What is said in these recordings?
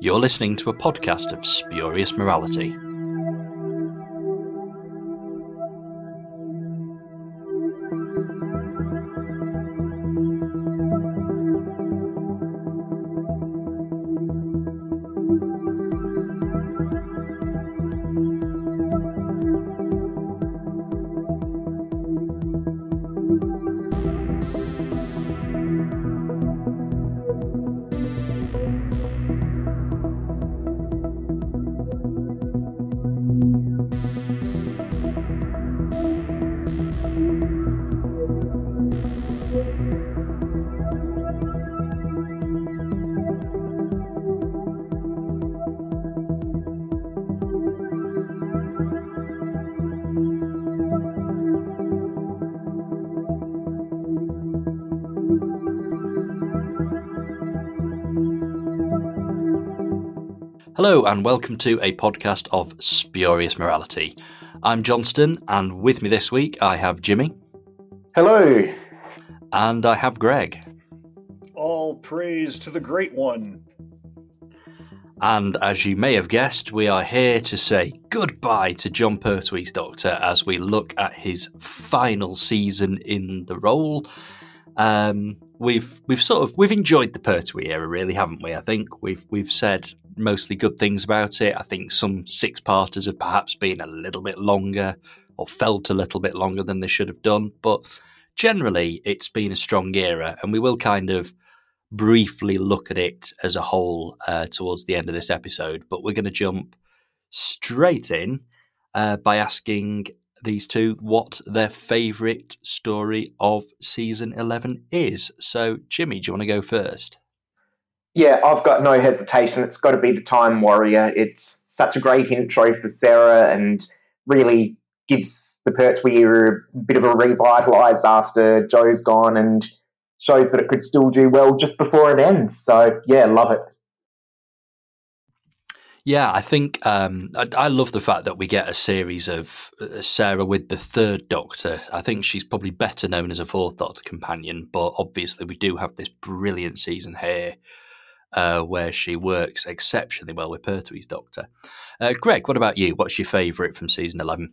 You're listening to a podcast of spurious morality. Hello, and welcome to a podcast of Spurious Morality. I'm Johnstone, and with me this week I have Jimmy. Hello. And I have Greg. All praise to the Great One. And as you may have guessed, we are here to say goodbye to Jon Pertwee's Doctor as we look at his final season in the role. Um, we've we've sort of we've enjoyed the Pertwee era, really, haven't we? I think we've we've said mostly good things about it. I think some six parters have perhaps been a little bit longer or felt a little bit longer than they should have done. But generally, it's been a strong era, and we will kind of briefly look at it as a whole uh, towards the end of this episode. But we're going to jump straight in uh, by asking these two what their favourite story of season 11 is. So, Jimmy, do you want to go first? Yeah, I've got no hesitation. It's got to be the Time Warrior. It's such a great intro for Sarah and really gives the Pertwee a bit of a revitalise after Jo's gone and shows that it could still do well just before it ends. So, yeah, love it. Yeah, I think um, I, I, love the fact that we get a series of uh, Sarah with the third Doctor. I think she's probably better known as a fourth Doctor companion, but obviously we do have this brilliant season here uh, where she works exceptionally well with Pertwee's Doctor. Uh, Greg, what about you? What's your favourite from season 11?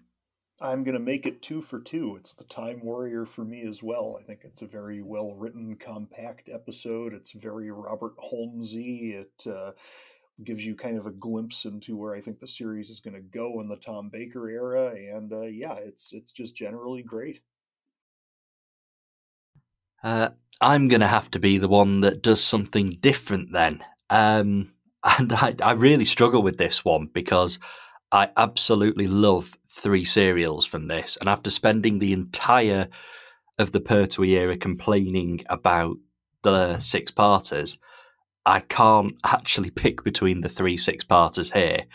I'm going to make it two for two. It's the Time Warrior for me as well. I think it's a very well written, compact episode. It's very Robert Holmesy. It uh, gives you kind of a glimpse into where I think the series is going to go in the Tom Baker era, and uh, yeah, it's it's just generally great. Uh, I'm going to have to be the one that does something different then. Um, and I, I really struggle with this one because I absolutely love three serials from this. And after spending the entire of the Pertwee era complaining about the six parters, I can't actually pick between the three six parters here.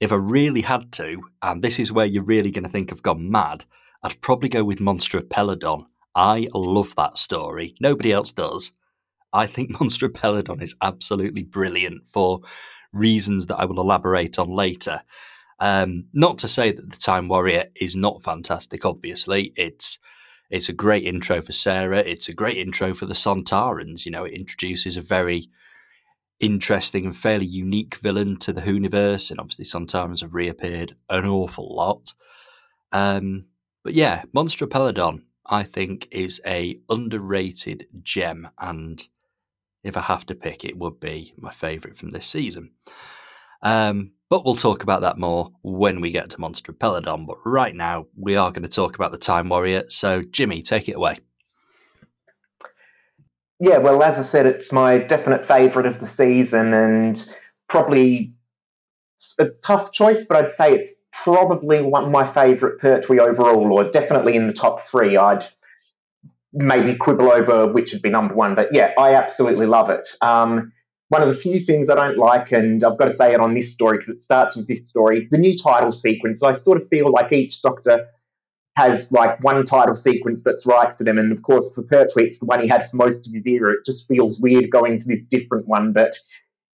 If I really had to, and this is where you're really going to think I've gone mad, I'd probably go with Monster of Peladon I love that story. Nobody else does. I think Monster Peladon is absolutely brilliant for reasons that I will elaborate on later. Um, not to say that the Time Warrior is not fantastic. Obviously, it's it's a great intro for Sarah. It's a great intro for the Sontarans. You know, it introduces a very interesting and fairly unique villain to the Whoniverse, and obviously Sontarans have reappeared an awful lot. Um, but yeah, Monster Peladon I think is a underrated gem, and if I have to pick, it would be my favourite from this season. Um, but we'll talk about that more when we get to Monster of Peladon. But right now, we are going to talk about the Time Warrior. So, Jimmy, take it away. Yeah, well, as I said, it's my definite favourite of the season, and probably a tough choice, but I'd say it's probably one of my favourite Pertwee overall, or definitely in the top three. I'd maybe quibble over which would be number one, but yeah, I absolutely love it. Um, one of the few things I don't like, and I've got to say it on this story because it starts with this story, the new title sequence. I sort of feel like each Doctor has like one title sequence that's right for them, and of course for Pertwee, it's the one he had for most of his era. It just feels weird going to this different one, but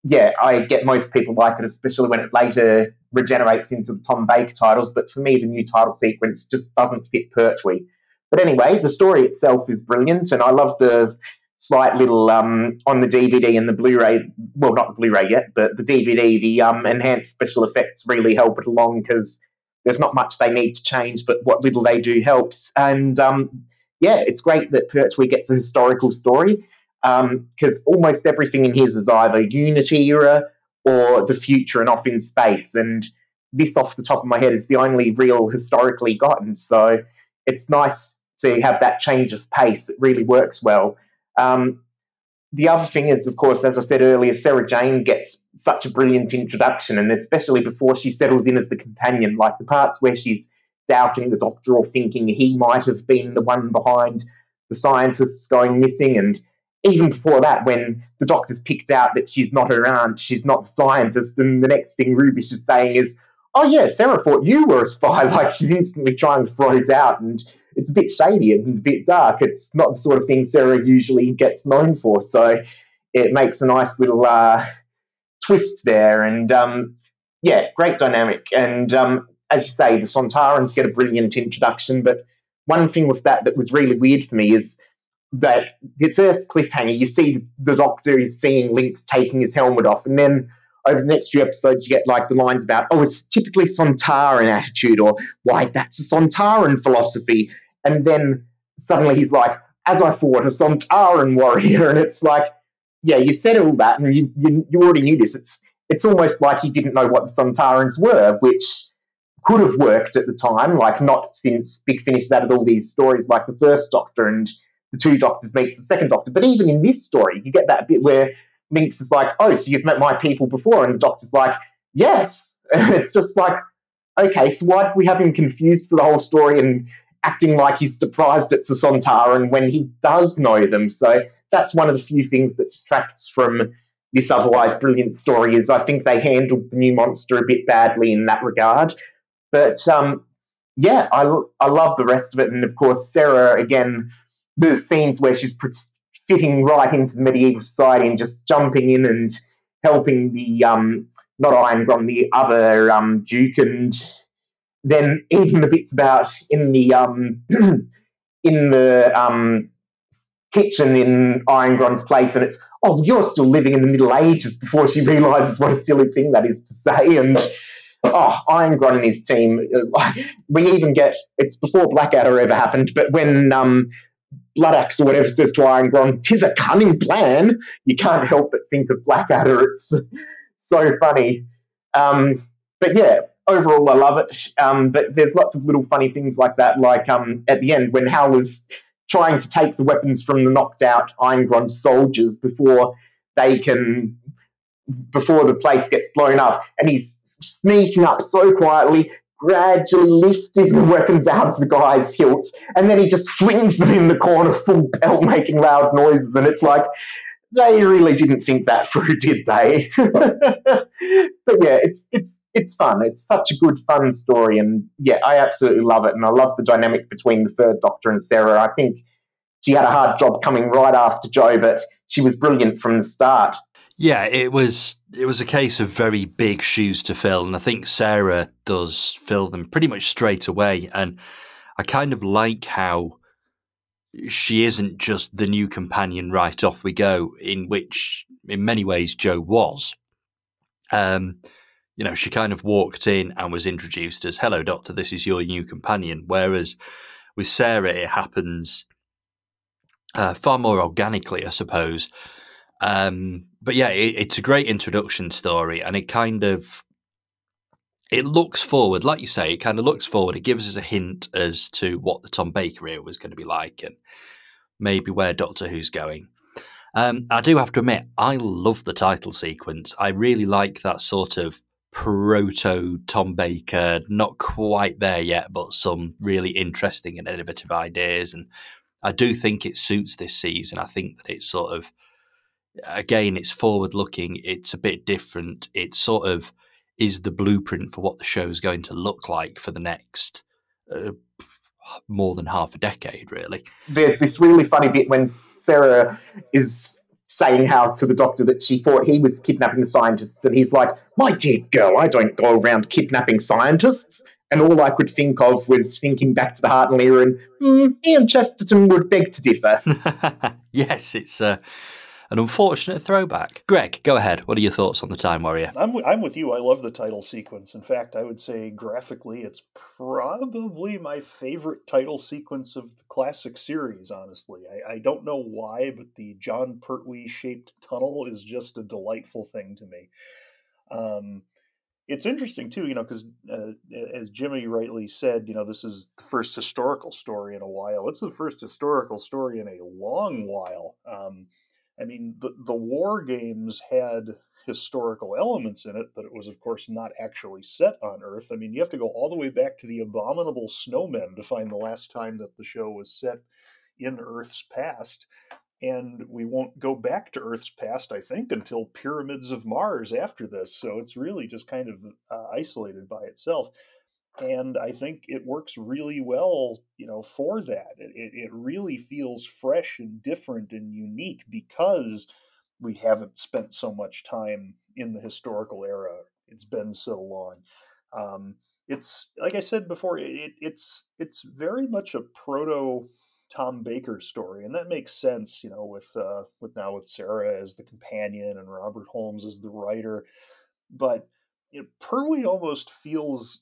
yeah, I get most people like it, especially when it later regenerates into the Tom Baker titles. But for me, the new title sequence just doesn't fit Pertwee. But anyway, the story itself is brilliant, and I love the slight little um, on the DVD and the Blu-ray. Well, not the Blu-ray yet, but the DVD. The um, enhanced special effects really help it along because there's not much they need to change, but what little they do helps. And um, yeah, it's great that Pertwee gets a historical story because um, almost everything in his is either Unity era or the future and off in space. And this, off the top of my head, is the only real historically gotten. So it's nice to have that change of pace. It really works well. Um, the other thing is, of course, as I said earlier, Sarah Jane gets such a brilliant introduction, and especially before she settles in as the companion, like the parts where she's doubting the doctor or thinking he might have been the one behind the scientists going missing. And even before that, when the doctor's picked out that she's not her aunt, she's not the scientist, and the next thing Rubeish is saying is, Oh, yeah, Sarah thought you were a spy. Like she's instantly trying to throw it out. And it's a bit shady and a bit dark. It's not the sort of thing Sarah usually gets known for. So it makes a nice little uh, twist there. And um, yeah, great dynamic. And um, as you say, the Sontarans get a brilliant introduction. But one thing with that that was really weird for me is that the first cliffhanger, you see the Doctor is seeing Linx taking his helmet off, and then over the next few episodes, you get like the lines about, oh, it's typically Sontaran attitude, or why that's a Sontaran philosophy. And then suddenly he's like, as I thought, a Sontaran warrior. And it's like, yeah, you said all that and you, you, you already knew this. It's, it's almost like he didn't know what the Sontarans were, which could have worked at the time, like not since Big Finish added all these stories like the first Doctor and the two Doctors meets the second Doctor. But even in this story, you get that bit where Linx is like, oh, so you've met my people before. And the Doctor's like, yes. And it's just like, okay, so why did we have him confused for the whole story and acting like he's surprised at a Sontaran when he does know them? So that's one of the few things that detracts from this otherwise brilliant story is I think they handled the new monster a bit badly in that regard. But um, yeah, I, I love the rest of it. And of course, Sarah, again, the scenes where she's fitting right into the medieval society and just jumping in and helping the um, not Irongron, the other um, Duke, and then even the bits about in the um, in the um, kitchen in Irongron's place, and it's oh, you're still living in the Middle Ages before she realizes what a silly thing that is to say, and oh, Irongron and his team. Uh, we even get it's before Blackadder ever happened, but when um, Bloodaxe or whatever says to Iron Irongron, "Tis a cunning plan." You can't help but think of Blackadder. It's so funny. Um, but yeah, overall, I love it. Um, but there's lots of little funny things like that, like um, at the end when Hal is trying to take the weapons from the knocked out Iron Irongron soldiers before they can before the place gets blown up, and he's sneaking up so quietly, gradually lifting the weapons out of the guy's hilt, and then he just swings them in the corner full belt, making loud noises. And it's like, they really didn't think that through, did they? but yeah, it's it's it's fun. It's such a good, fun story, and yeah, I absolutely love it, and I love the dynamic between the third Doctor and Sarah. I think she had a hard job coming right after Jo, but she was brilliant from the start. Yeah, it was it was a case of very big shoes to fill, and I think Sarah does fill them pretty much straight away. And I kind of like how she isn't just the new companion right off we go, in which in many ways Jo was. Um, you know, she kind of walked in and was introduced as, "Hello, Doctor, this is your new companion." Whereas with Sarah, it happens uh, far more organically, I suppose. Um, but yeah, it, it's a great introduction story, and it kind of it looks forward, like you say, it kind of looks forward. It gives us a hint as to what the Tom Baker era was going to be like, and maybe where Doctor Who's going. Um, I do have to admit, I love the title sequence. I really like that sort of proto Tom Baker, not quite there yet, but some really interesting and innovative ideas. And I do think it suits this season. I think that it's sort of again, it's forward looking. It's a bit different. It sort of is the blueprint for what the show is going to look like for the next uh, more than half a decade, really. There's this really funny bit when Sarah is saying how to the doctor that she thought he was kidnapping the scientists, and he's like, "My dear girl, I don't go around kidnapping scientists." And all I could think of was thinking back to the Hartnell era, and mm, Ian Chesterton would beg to differ. Yes, it's uh, an unfortunate throwback. Greg, go ahead. What are your thoughts on the Time Warrior? I'm, w- I'm with you. I love the title sequence. In fact, I would say graphically, it's probably my favorite title sequence of the classic series, honestly. I, I don't know why, but the Jon Pertwee shaped tunnel is just a delightful thing to me. Um, it's interesting too, you know, because uh, as Jimmy rightly said, you know, this is the first historical story in a while. It's the first historical story in a long while. Um, I mean, the the war games had historical elements in it, but it was, of course, not actually set on Earth. I mean, you have to go all the way back to the Abominable Snowmen to find the last time that the show was set in Earth's past and we won't go back to Earth's past, I think, until Pyramids of Mars after this. So it's really just kind of uh, isolated by itself. And I think it works really well, you know, for that. It, it really feels fresh and different and unique because we haven't spent so much time in the historical era. It's been so long. Um, it's like I said before, it, it's it's very much a proto Tom Baker story, and that makes sense, you know, with uh, with now with Sarah as the companion and Robert Holmes as the writer. But you know, almost feels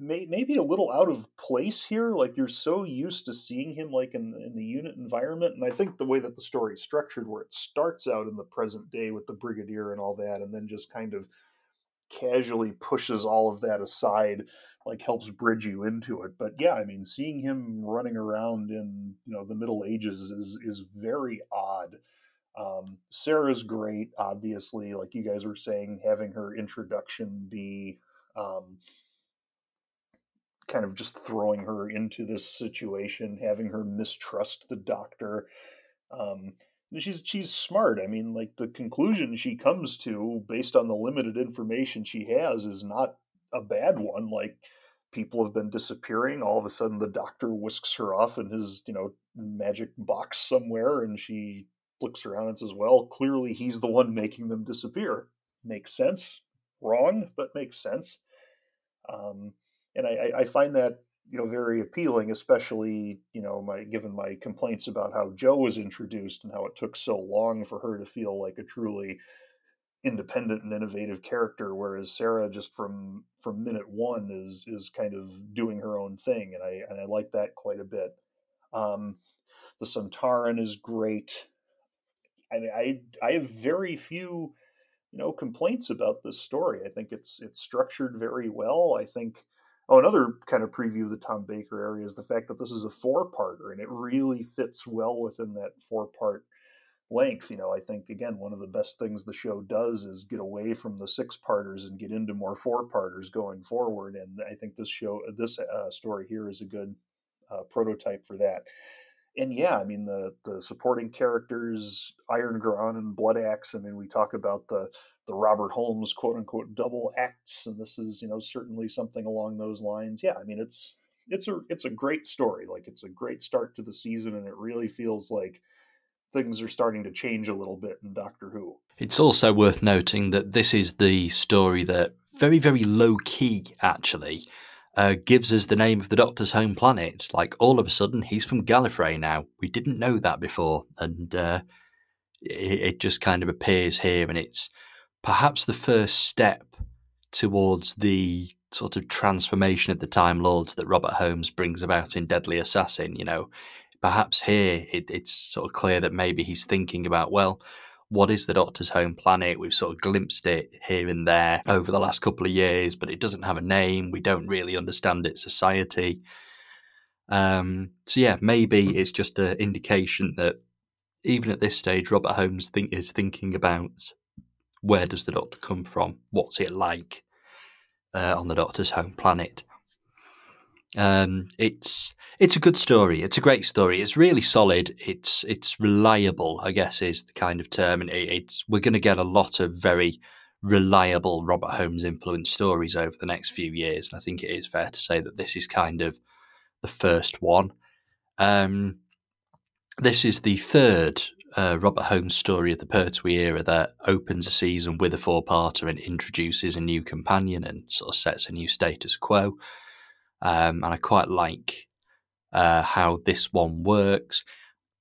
may, maybe a little out of place here. Like you're so used to seeing him like in in the unit environment, and I think the way that the story is structured, where it starts out in the present day with the brigadier and all that, and then just kind of casually pushes all of that aside like helps bridge you into it. But yeah, I mean, seeing him running around in you know the Middle Ages is is very odd. Um, Sarah's great, obviously, like you guys were saying, having her introduction be um, kind of just throwing her into this situation, having her mistrust the doctor. Um, she's she's smart. I mean, like the conclusion she comes to based on the limited information she has is not a bad one. Like people have been disappearing. All of a sudden, the doctor whisks her off in his, you know, magic box somewhere, and she looks around and says, "Well, clearly he's the one making them disappear." Makes sense. Wrong, but makes sense. Um, and I, I find that you know very appealing, especially you know my given my complaints about how Jo was introduced and how it took so long for her to feel like a truly independent and innovative character whereas sarah just from from minute one is is kind of doing her own thing and i and i like that quite a bit. Um the Sontaran is great. I mean i i have very few you know complaints about this story. I think it's it's structured very well. I think oh another kind of preview of the tom baker area is the fact that this is a four parter and it really fits well within that four part length. You know, I think again one of the best things the show does is get away from the six parters and get into more four parters going forward. And I think this show, this uh, story here, is a good uh, prototype for that. And yeah, I mean the the supporting characters, Irongron and Bloodaxe. I mean, we talk about the the Robert Holmes quote unquote double acts, and this is you know certainly something along those lines. Yeah, I mean it's it's a it's a great story. Like it's a great start to the season, and it really feels like things are starting to change a little bit in Doctor Who. It's also worth noting that this is the story that very, very low key actually uh, gives us the name of the Doctor's home planet. Like all of a sudden, he's from Gallifrey now. We didn't know that before, and uh, it, it just kind of appears here, and it's perhaps the first step towards the sort of transformation of the Time Lords that Robert Holmes brings about in Deadly Assassin. You know, perhaps here it, it's sort of clear that maybe he's thinking about, well, what is the Doctor's home planet? We've sort of glimpsed it here and there over the last couple of years, but it doesn't have a name. We don't really understand its society. Um, so yeah, maybe it's just an indication that even at this stage, Robert Holmes think, is thinking about where does the Doctor come from? What's it like uh, on the Doctor's home planet? Um, it's it's a good story. It's a great story. It's really solid. It's it's reliable. I guess is the kind of term. And it, it's we're going to get a lot of very reliable Robert Holmes influenced stories over the next few years. And I think it is fair to say that this is kind of the first one. Um, this is the third uh, Robert Holmes story of the Pertwee era that opens a season with a four-parter and introduces a new companion and sort of sets a new status quo um, and I quite like uh, how this one works.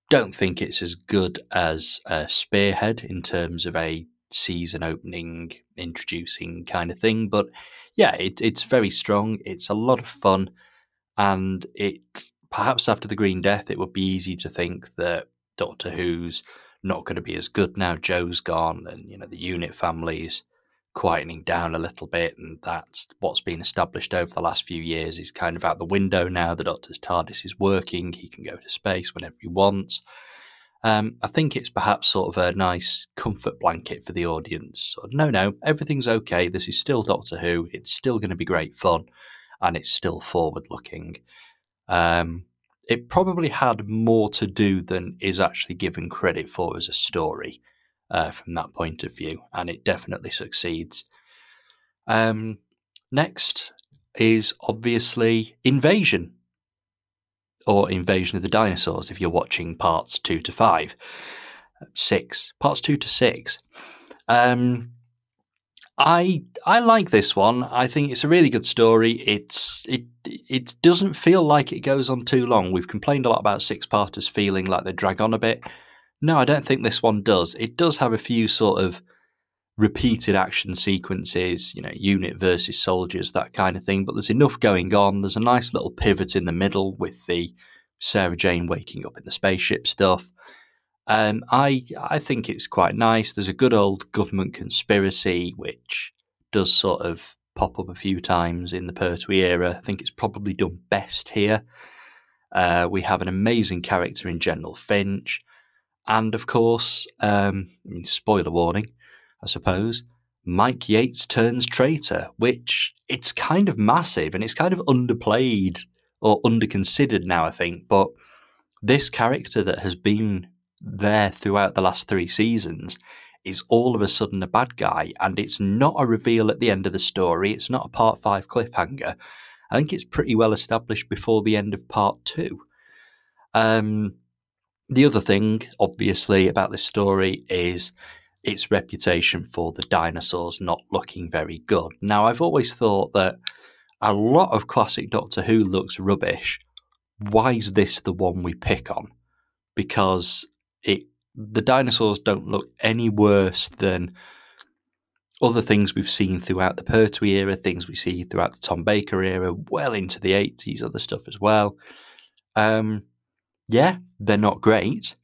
don't think it's as good as Spearhead in terms of a season opening, introducing kind of thing. But yeah, it, it's very strong. It's a lot of fun, and it perhaps after the Green Death, it would be easy to think that Doctor Who's not going to be as good now. Jo's gone, and you know the unit families quietening down a little bit, and that's what's been established over the last few years is kind of out the window now. The Doctor's TARDIS is working; he can go to space whenever he wants. Um, I think it's perhaps sort of a nice comfort blanket for the audience. No, no, everything's okay. This is still Doctor Who. It's still going to be great fun, and it's still forward looking. Um, it probably had more to do than is actually given credit for as a story uh, from that point of view, and it definitely succeeds. Um, next is obviously Invasion, or Invasion of the Dinosaurs if you're watching parts two to five. Six. Parts two to six. Um, I I like this one. I think it's a really good story. It's it it doesn't feel like it goes on too long. We've complained a lot about six parters feeling like they drag on a bit. No, I don't think this one does. It does have a few sort of repeated action sequences, you know, unit versus soldiers, that kind of thing. But there's enough going on. There's a nice little pivot in the middle with the Sarah Jane waking up in the spaceship stuff. Um, I I think it's quite nice. There's a good old government conspiracy which does sort of pop up a few times in the Pertwee era. I think it's probably done best here. Uh, we have an amazing character in General Finch. And of course, um, I mean, spoiler warning, I suppose, Mike Yates turns traitor, which it's kind of massive and it's kind of underplayed or underconsidered now, I think. But this character that has been there throughout the last three seasons is all of a sudden a bad guy, and it's not a reveal at the end of the story. It's not a part five cliffhanger. I think it's pretty well established before the end of part two. Um, the other thing, obviously, about this story is its reputation for the dinosaurs not looking very good. Now, I've always thought that a lot of classic Doctor Who looks rubbish. Why is this the one we pick on? Because it the dinosaurs don't look any worse than other things we've seen throughout the Pertwee era, things we see throughout the Tom Baker era, well into the 80s, other stuff as well. Um, yeah, they're not great.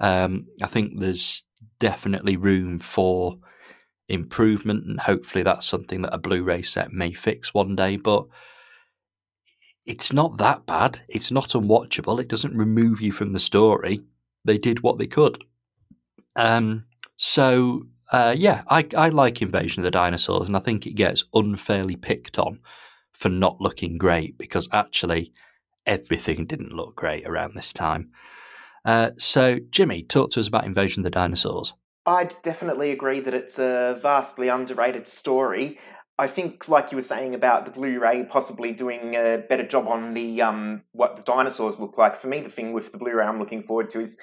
Um, I think there's definitely room for improvement, and hopefully that's something that a Blu-ray set may fix one day. But it's not that bad. It's not unwatchable. It doesn't remove you from the story. They did what they could. Um, so uh, yeah, I, I like Invasion of the Dinosaurs, and I think it gets unfairly picked on for not looking great because actually everything didn't look great around this time. Uh, so, Jimmy, talk to us about Invasion of the Dinosaurs. I'd definitely agree that it's a vastly underrated story. I think, like you were saying about the Blu-ray possibly doing a better job on the um, what the dinosaurs look like. For me, the thing with the Blu-ray I'm looking forward to is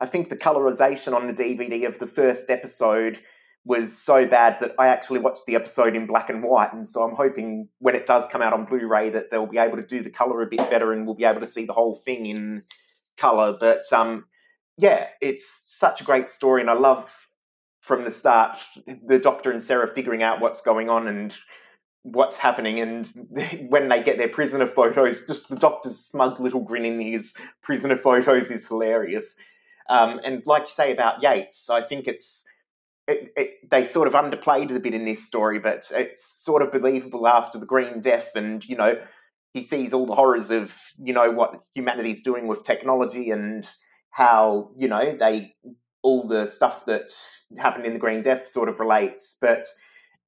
I think the colorization on the DVD of the first episode was so bad that I actually watched the episode in black and white. And so I'm hoping when it does come out on Blu ray that they'll be able to do the color a bit better and we'll be able to see the whole thing in color. But um, yeah, it's such a great story. And I love from the start the doctor and Sarah figuring out what's going on and what's happening. And when they get their prisoner photos, just the doctor's smug little grin in his prisoner photos is hilarious. Um, and like you say about Yates, I think it's it, it, they sort of underplayed it a bit in this story, but it's sort of believable after the Green Death, and you know, he sees all the horrors of you know what humanity's doing with technology and how you know they all the stuff that happened in the Green Death sort of relates, but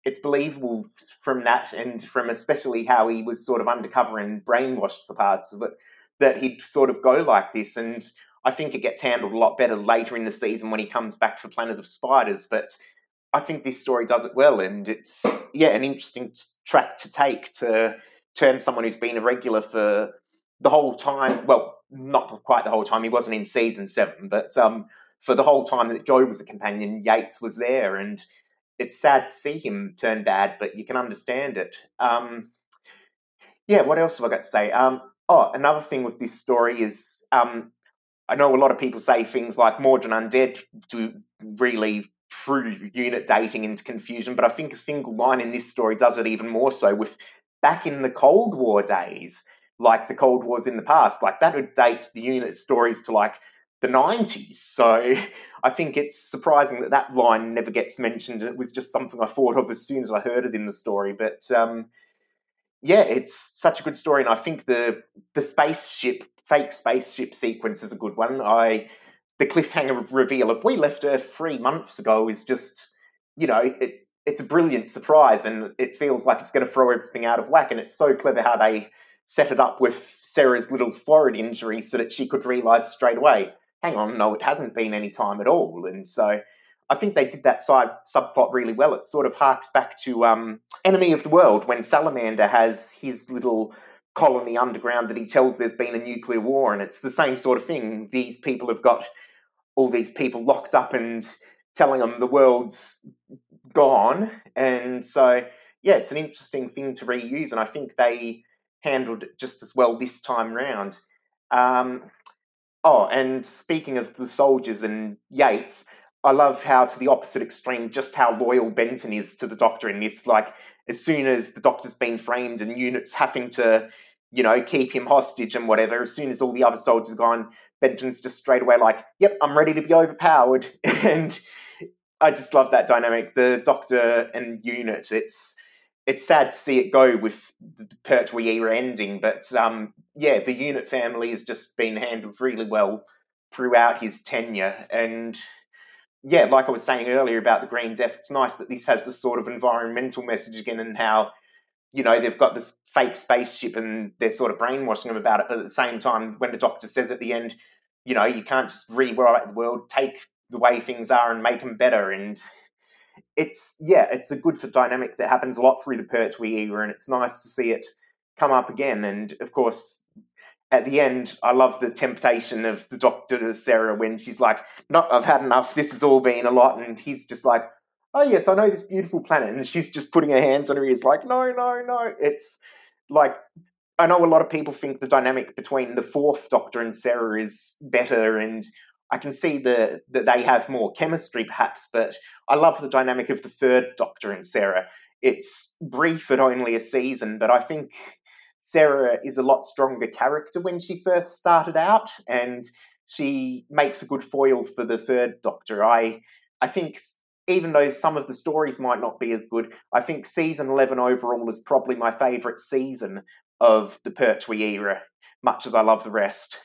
it's believable from that and from especially how he was sort of undercover and brainwashed for parts of it that he'd sort of go like this and I think it gets handled a lot better later in the season when he comes back for Planet of Spiders. But I think this story does it well, and it's yeah an interesting track to take to turn someone who's been a regular for the whole time. Well, not quite the whole time. He wasn't in season seven, but um, for the whole time that Jo was a companion, Yates was there, and it's sad to see him turn bad, but you can understand it. Um, yeah, what else have I got to say? Um, oh, another thing with this story is um, I know a lot of people say things like Mawdryn Undead do really threw unit dating into confusion, but I think a single line in this story does it even more so with back in the Cold War days, like the Cold Wars in the past, like that would date the unit stories to like the 90s. So I think it's surprising that that line never gets mentioned. It was just something I thought of as soon as I heard it in the story. But um, yeah, it's such a good story, and I think the the spaceship, fake spaceship sequence is a good one. I the cliffhanger reveal of we left Earth three months ago is just, you know, it's it's a brilliant surprise, and it feels like it's going to throw everything out of whack. And it's so clever how they set it up with Sarah's little forehead injury so that she could realize straight away hang on, no, it hasn't been any time at all. And so I think they did that side subplot really well. It sort of harks back to um, Enemy of the World when Salamander has his little colony underground that he tells there's been a nuclear war, and it's the same sort of thing. These people have got all these people locked up and telling them the world's gone, and so yeah, it's an interesting thing to reuse, and I think they handled it just as well this time round. Um, Oh, and speaking of the soldiers and Yates, I love how to the opposite extreme just how loyal Benton is to the Doctor in this. Like, as soon as the Doctor's been framed and units having to, you know, keep him hostage and whatever, as soon as all the other soldiers are gone, Benton's just straight away like, "Yep, I'm ready to be overpowered." and I just love that dynamic. The Doctor and unit, it's it's sad to see it go with the Pertwee era ending, but um, yeah, the unit family has just been handled really well throughout his tenure. And yeah, like I was saying earlier about the Green Death, it's nice that this has this sort of environmental message again and how, you know, they've got this fake spaceship and they're sort of brainwashing them about it. But at the same time, when the doctor says at the end, you know, you can't just rewrite the world, take the way things are and make them better. And it's, yeah, it's a good dynamic that happens a lot through the Pertwee era. And it's nice to see it come up again. And of course, at the end, I love the temptation of the doctor Sarah when she's like, "No, I've had enough. This has all been a lot," and he's just like, "Oh yes, I know this beautiful planet," and she's just putting her hands on her ears, like, "No, no, no." It's like I know a lot of people think the dynamic between the fourth Doctor and Sarah is better, and I can see the, that they have more chemistry, perhaps. But I love the dynamic of the third Doctor and Sarah. It's brief at only a season, but I think Sarah is a lot stronger character when she first started out, and she makes a good foil for the third Doctor. I I think even though some of the stories might not be as good, I think season eleven overall is probably my favourite season of the Pertwee era, much as I love the rest.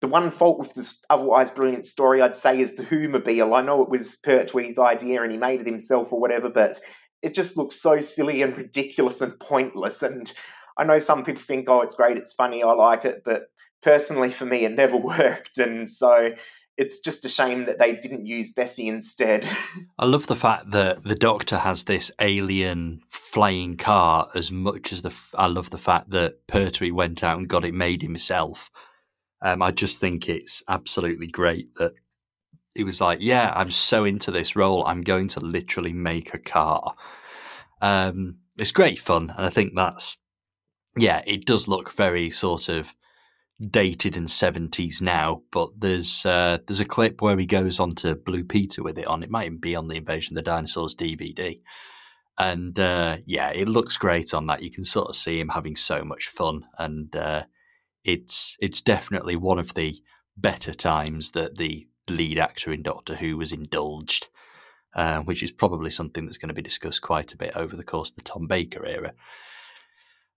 The one fault with this otherwise brilliant story, I'd say, is the Whomobile. I know it was Pertwee's idea and he made it himself or whatever, but it just looks so silly and ridiculous and pointless. And I know some people think, oh, it's great, it's funny, I like it, but personally for me, it never worked. And so it's just a shame that they didn't use Bessie instead. I love the fact that the Doctor has this alien flying car as much as the. I love the fact that Pertwee went out and got it made himself. Um, I just think it's absolutely great that he was like, "Yeah, I'm so into this role, I'm going to literally make a car." Um, it's great fun, and I think that's yeah, it does look very sort of dated and seventies now. But there's uh, there's a clip where he goes on to Blue Peter with it on. It might even be on the Invasion of the Dinosaurs DVD. And uh, yeah, it looks great on that. You can sort of see him having so much fun, and uh, it's it's definitely one of the better times that the lead actor in Doctor Who was indulged, uh, which is probably something that's going to be discussed quite a bit over the course of the Tom Baker era.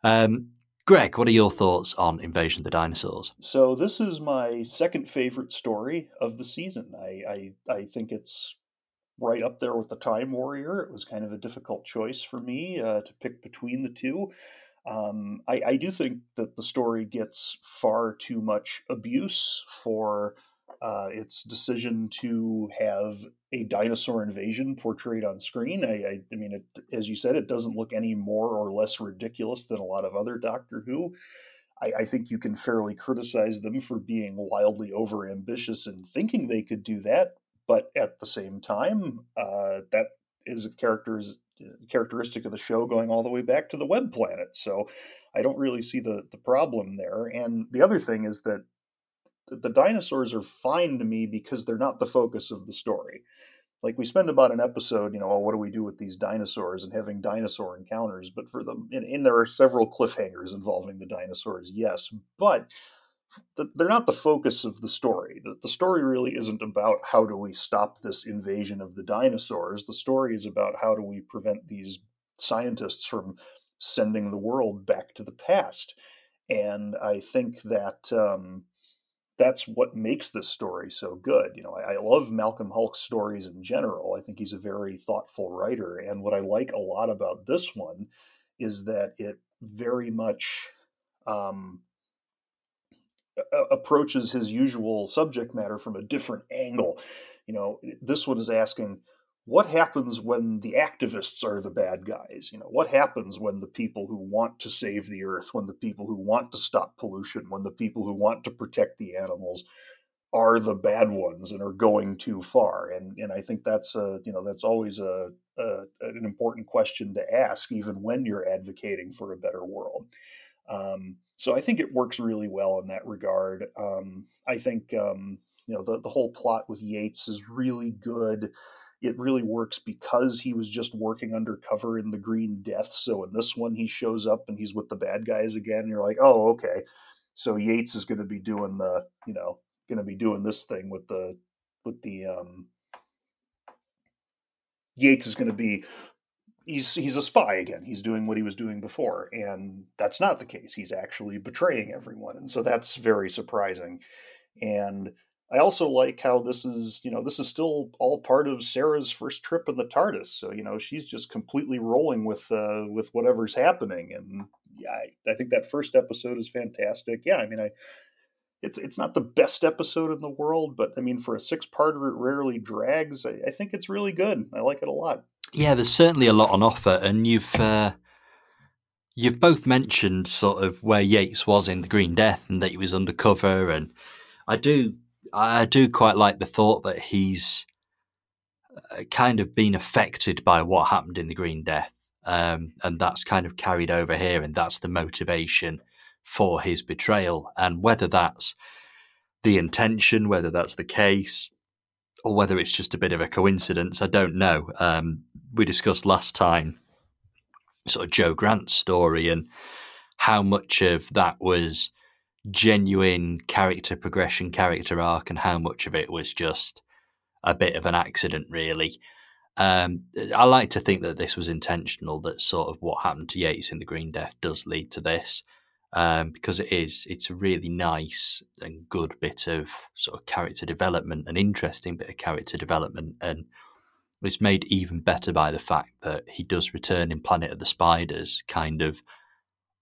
Um, Greg, what are your thoughts on Invasion of the Dinosaurs? So this is my second favorite story of the season. I, I, I think it's right up there with the Time Warrior. It was kind of a difficult choice for me uh, to pick between the two. Um, I, I do think that the story gets far too much abuse for uh, its decision to have a dinosaur invasion portrayed on screen. I, I, I mean, it, as you said, it doesn't look any more or less ridiculous than a lot of other Doctor Who. I, I think you can fairly criticize them for being wildly overambitious and thinking they could do that, but at the same time, uh, that is a character's characteristic of the show going all the way back to the web planet. So I don't really see the the problem there. And the other thing is that the dinosaurs are fine to me because they're not the focus of the story. Like we spend about an episode, you know, oh, what do we do with these dinosaurs and having dinosaur encounters? But for them, and, and there are several cliffhangers involving the dinosaurs, yes, but they're not the focus of the story. The, the story really isn't about how do we stop this invasion of the dinosaurs. The story is about how do we prevent these scientists from sending the world back to the past. And I think that um, that's what makes this story so good. You know, I, I, love Malcolm Hulke's stories in general. I think he's a very thoughtful writer. And what I like a lot about this one is that it very much um, approaches his usual subject matter from a different angle. You know, this one is asking, what happens when the activists are the bad guys? You know, what happens when the people who want to save the earth, when the people who want to stop pollution, when the people who want to protect the animals are the bad ones and are going too far? And and I think that's a you know that's always a, a an important question to ask, even when you're advocating for a better world. Um, so I think it works really well in that regard. Um, I think um, you know the the whole plot with Yates is really good it really works because he was just working undercover in the Green Death. So in this one, he shows up and he's with the bad guys again. And you're like, oh, okay. So Yates is going to be doing the, you know, going to be doing this thing with the, with the, um, Yates is going to be, he's he's a spy again. He's doing what he was doing before, and that's not the case. He's actually betraying everyone, and so that's very surprising. And I also like how this is, you know, this is still all part of Sarah's first trip in the TARDIS. So, you know, she's just completely rolling with uh, with whatever's happening. And yeah, I, I think that first episode is fantastic. Yeah, I mean, I it's it's not the best episode in the world, but I mean, for a six parter, it rarely drags. I, I, think it's really good. I like it a lot. Yeah, there's certainly a lot on offer, and you've uh, you've both mentioned sort of where Yates was in the Green Death and that he was undercover, and I do I do quite like the thought that he's uh, kind of been affected by what happened in the Green Death. Um, and that's kind of carried over here, and that's the motivation for his betrayal. And whether that's the intention, whether that's the case, or whether it's just a bit of a coincidence, I don't know. Um, we discussed last time sort of Jo Grant's story and how much of that was genuine character progression, character arc, and how much of it was just a bit of an accident, really. Um, I like to think that this was intentional. That sort of what happened to Yates in the Green Death does lead to this, um, because it is. It's a really nice and good bit of sort of character development, an interesting bit of character development, and it's made even better by the fact that he does return in Planet of the Spiders, kind of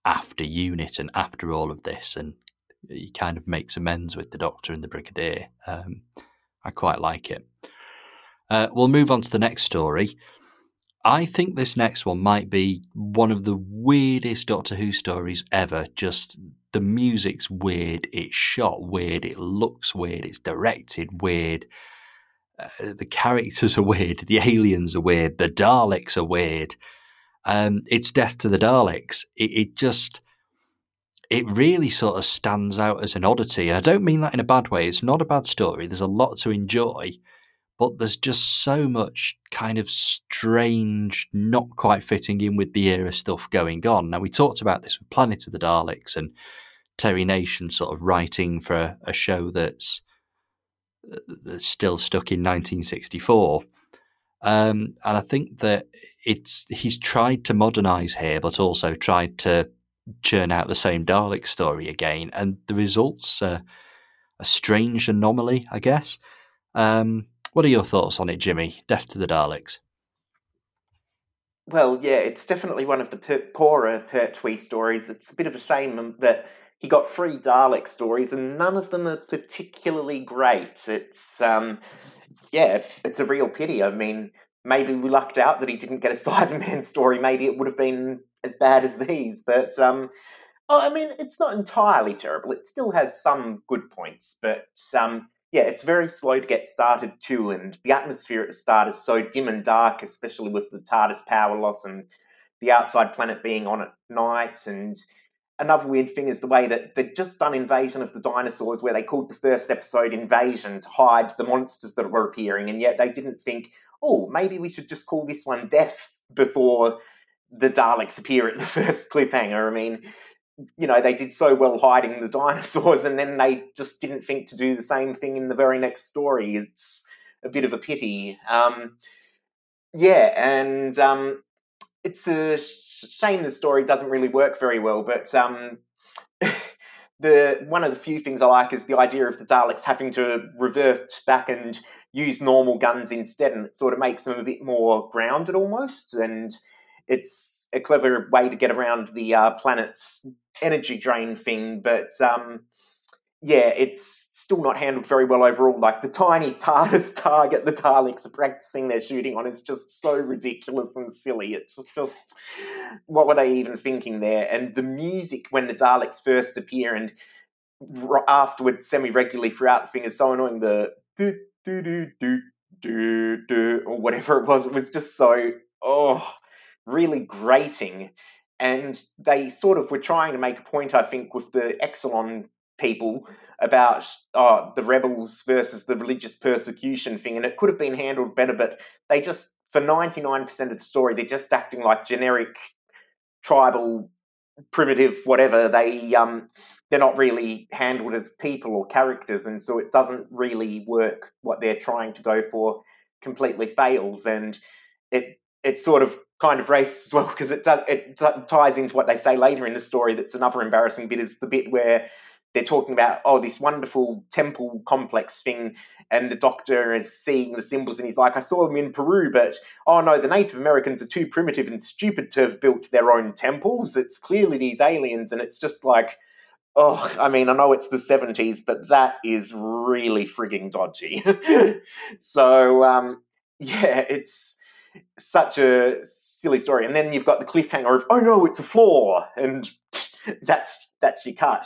after Unit and after all of this, and he kind of makes amends with the Doctor and the Brigadier. Um, I quite like it. Uh, we'll move on to the next story. I think this next one might be one of the weirdest Doctor Who stories ever. Just the music's weird, it's shot weird, it looks weird, it's directed weird. Uh, the characters are weird, the aliens are weird, the Daleks are weird. Um, it's Death to the Daleks. It, it just it really sort of stands out as an oddity. And I don't mean that in a bad way. It's not a bad story. There's a lot to enjoy, but there's just so much kind of strange, not quite fitting in with the era stuff going on. Now, we talked about this with Planet of the Daleks and Terry Nation sort of writing for a, show that's, uh, that's still stuck in 1964. Um, and I think that it's he's tried to modernize here, but also tried to churn out the same Dalek story again, and the results are a strange anomaly, I guess. Um, what are your thoughts on it, Jimmy? Death to the Daleks. Well, yeah, it's definitely one of the per- poorer Pertwee stories. It's a bit of a shame that he got three Dalek stories, and none of them are particularly great. It's um, yeah, it's a real pity. I mean, maybe we lucked out that he didn't get a Cyberman story. Maybe it would have been as bad as these, but um, oh, I mean, it's not entirely terrible. It still has some good points, but um, yeah, it's very slow to get started too, and the atmosphere at the start is so dim and dark, especially with the TARDIS power loss and the outside planet being on at night, and another weird thing is the way that they'd just done Invasion of the Dinosaurs, where they called the first episode Invasion to hide the monsters that were appearing, and yet they didn't think, oh, maybe we should just call this one Death before the Daleks appear at the first cliffhanger. I mean, you know, they did so well hiding the dinosaurs, and then they just didn't think to do the same thing in the very next story. It's a bit of a pity. Um, yeah, and um, it's a shame the story doesn't really work very well, but um, the one of the few things I like is the idea of the Daleks having to reverse back and use normal guns instead, and it sort of makes them a bit more grounded almost, and it's a clever way to get around the uh, planet's energy drain thing, but um, yeah, it's still not handled very well overall. Like the tiny TARDIS target the Daleks are practicing their shooting on is just so ridiculous and silly. It's just, what were they even thinking there? And the music when the Daleks first appear and afterwards semi regularly throughout the thing is so annoying. The do do do do do or whatever it was, it was just so oh really grating. And they sort of were trying to make a point, I think, with the Exxilon people about oh, the rebels versus the religious persecution thing, and it could have been handled better, but they just, for 99% of the story, they're just acting like generic tribal primitive whatever they um they're not really handled as people or characters and so it doesn't really work what they're trying to go for. Completely fails and it it sort of kind of racist as well because it does it ties into what they say later in the story that's another embarrassing bit is the bit where they're talking about oh this wonderful temple complex thing and the doctor is seeing the symbols and he's like i saw them in peru but oh no the native americans are too primitive and stupid to have built their own temples. It's clearly these aliens and it's just like oh i mean i know it's the 70s but that is really frigging dodgy. So um yeah it's such a silly story. And then you've got the cliffhanger of oh no it's a floor and that's that's your cut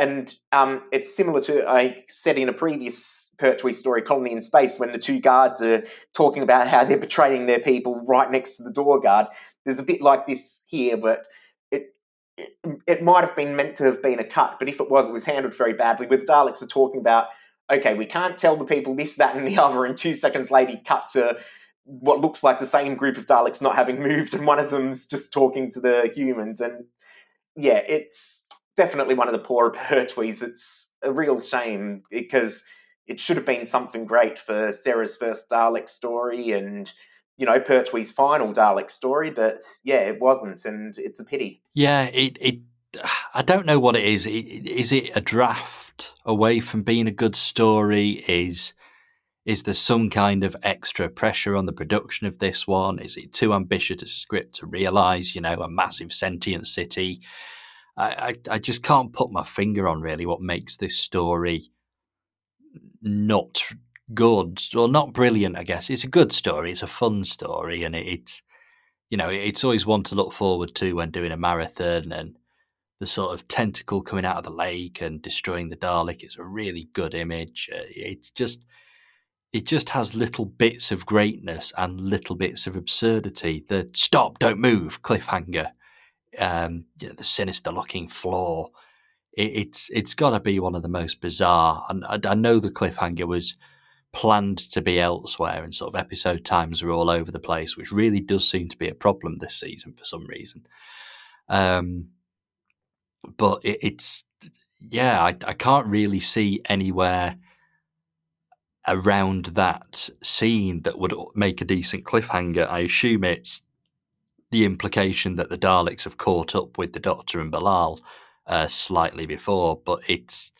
and um, it's similar to I said in a previous Pertwee story, Colony in Space, when the two guards are talking about how they're betraying their people right next to the door guard. There's a bit like this here, but it, it, it might have been meant to have been a cut, but if it was, it was handled very badly. Where the Daleks are talking about, okay, we can't tell the people this, that, and the other, and two seconds later, cut to what looks like the same group of Daleks not having moved, and one of them's just talking to the humans, and yeah, it's definitely one of the poorer Pertwees. It's a real shame because it should have been something great for Sarah's first Dalek story and you know Pertwee's final Dalek story, but yeah, it wasn't, and it's a pity. Yeah, it it. I don't know what it is. Is it a draft away from being a good story? Is is there some kind of extra pressure on the production of this one? Is it too ambitious a script to realize, you know, a massive sentient city? I, I, just can't put my finger on really what makes this story not good or not brilliant. I guess it's a good story. It's a fun story, and it, it's you know it's always one to look forward to when doing a marathon and the sort of tentacle coming out of the lake and destroying the Dalek. It's a really good image. Uh, it's just it just has little bits of greatness and little bits of absurdity. The stop, don't move cliffhanger um, the sinister looking floor. It, it's it's got to be one of the most bizarre. And I, I, know the cliffhanger was planned to be elsewhere, and sort of episode times are all over the place, which really does seem to be a problem this season for some reason. Um, but it, it's yeah, I, I can't really see anywhere around that scene that would make a decent cliffhanger. I assume it's the implication that the Daleks have caught up with the Doctor and Bellal uh, slightly before, but it's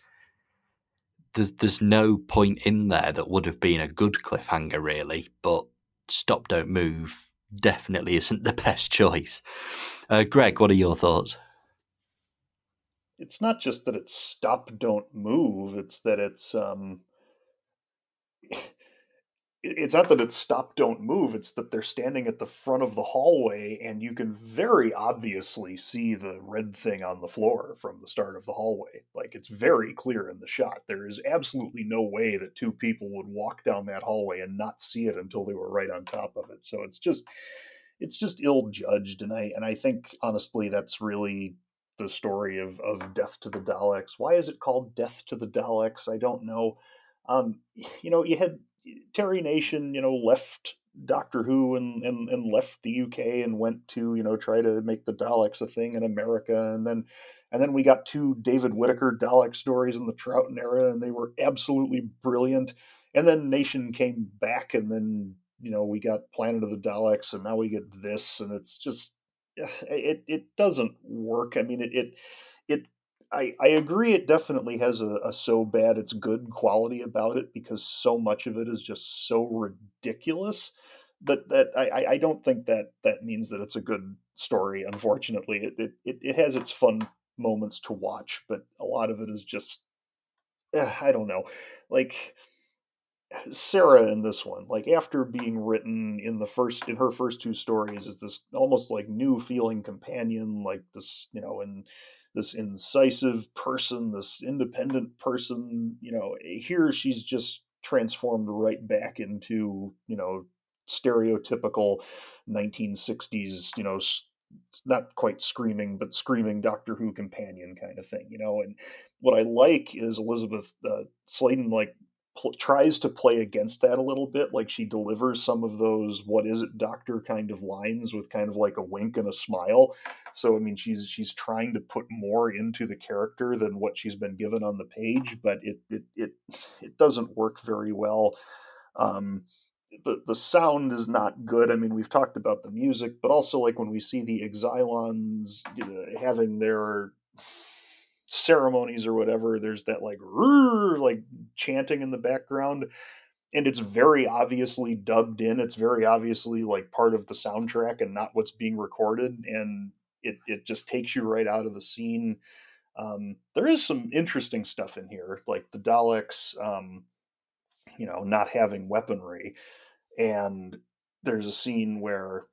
there's there's no point in there that would have been a good cliffhanger really. But Stop Don't Move definitely isn't the best choice. Uh, Greg, what are your thoughts? It's not just that it's Stop Don't Move; it's that it's um, it's not that it's stop don't move it's that they're standing at the front of the hallway and you can very obviously see the red thing on the floor from the start of the hallway like it's very clear in the shot there is absolutely no way that two people would walk down that hallway and not see it until they were right on top of it so it's just it's just ill judged and i and i think honestly that's really the story of of Death to the Daleks. Why is it called Death to the Daleks? I don't know. Um, you know, you had Terry Nation, you know, left Doctor Who and, and and left the UK and went to you know try to make the Daleks a thing in America, and then and then we got two David Whitaker Dalek stories in the Troughton era, and they were absolutely brilliant. And then Nation came back, and then you know we got Planet of the Daleks, and now we get this, and it's just eh, it it doesn't work. I mean, it it. I, I agree. It definitely has a, a so bad it's good quality about it because so much of it is just so ridiculous. But that I, I don't think that that means that it's a good story. Unfortunately, it it, it has its fun moments to watch, but a lot of it is just eh, I don't know, like Sarah in this one, like after being written in the first in her first two stories, is this almost like new feeling companion, like this, you know, and this incisive person, this independent person, you know, here she's just transformed right back into, you know, stereotypical 1960s, you know, not quite screaming, but screaming Doctor Who companion kind of thing, you know. And what I like is Elizabeth uh, Sladen like pl- tries to play against that a little bit. Like she delivers some of those "What is it, Doctor?" kind of lines with kind of like a wink and a smile. So I mean, she's she's trying to put more into the character than what she's been given on the page, but it it it it doesn't work very well. Um, the the sound is not good. I mean, we've talked about the music, but also like when we see the Exxilons you know, having their ceremonies or whatever, there's that like like chanting in the background, and it's very obviously dubbed in. It's very obviously like part of the soundtrack and not what's being recorded, and it it just takes you right out of the scene. Um, there is some interesting stuff in here, like the Daleks. Um, you know, not having weaponry and there's a scene where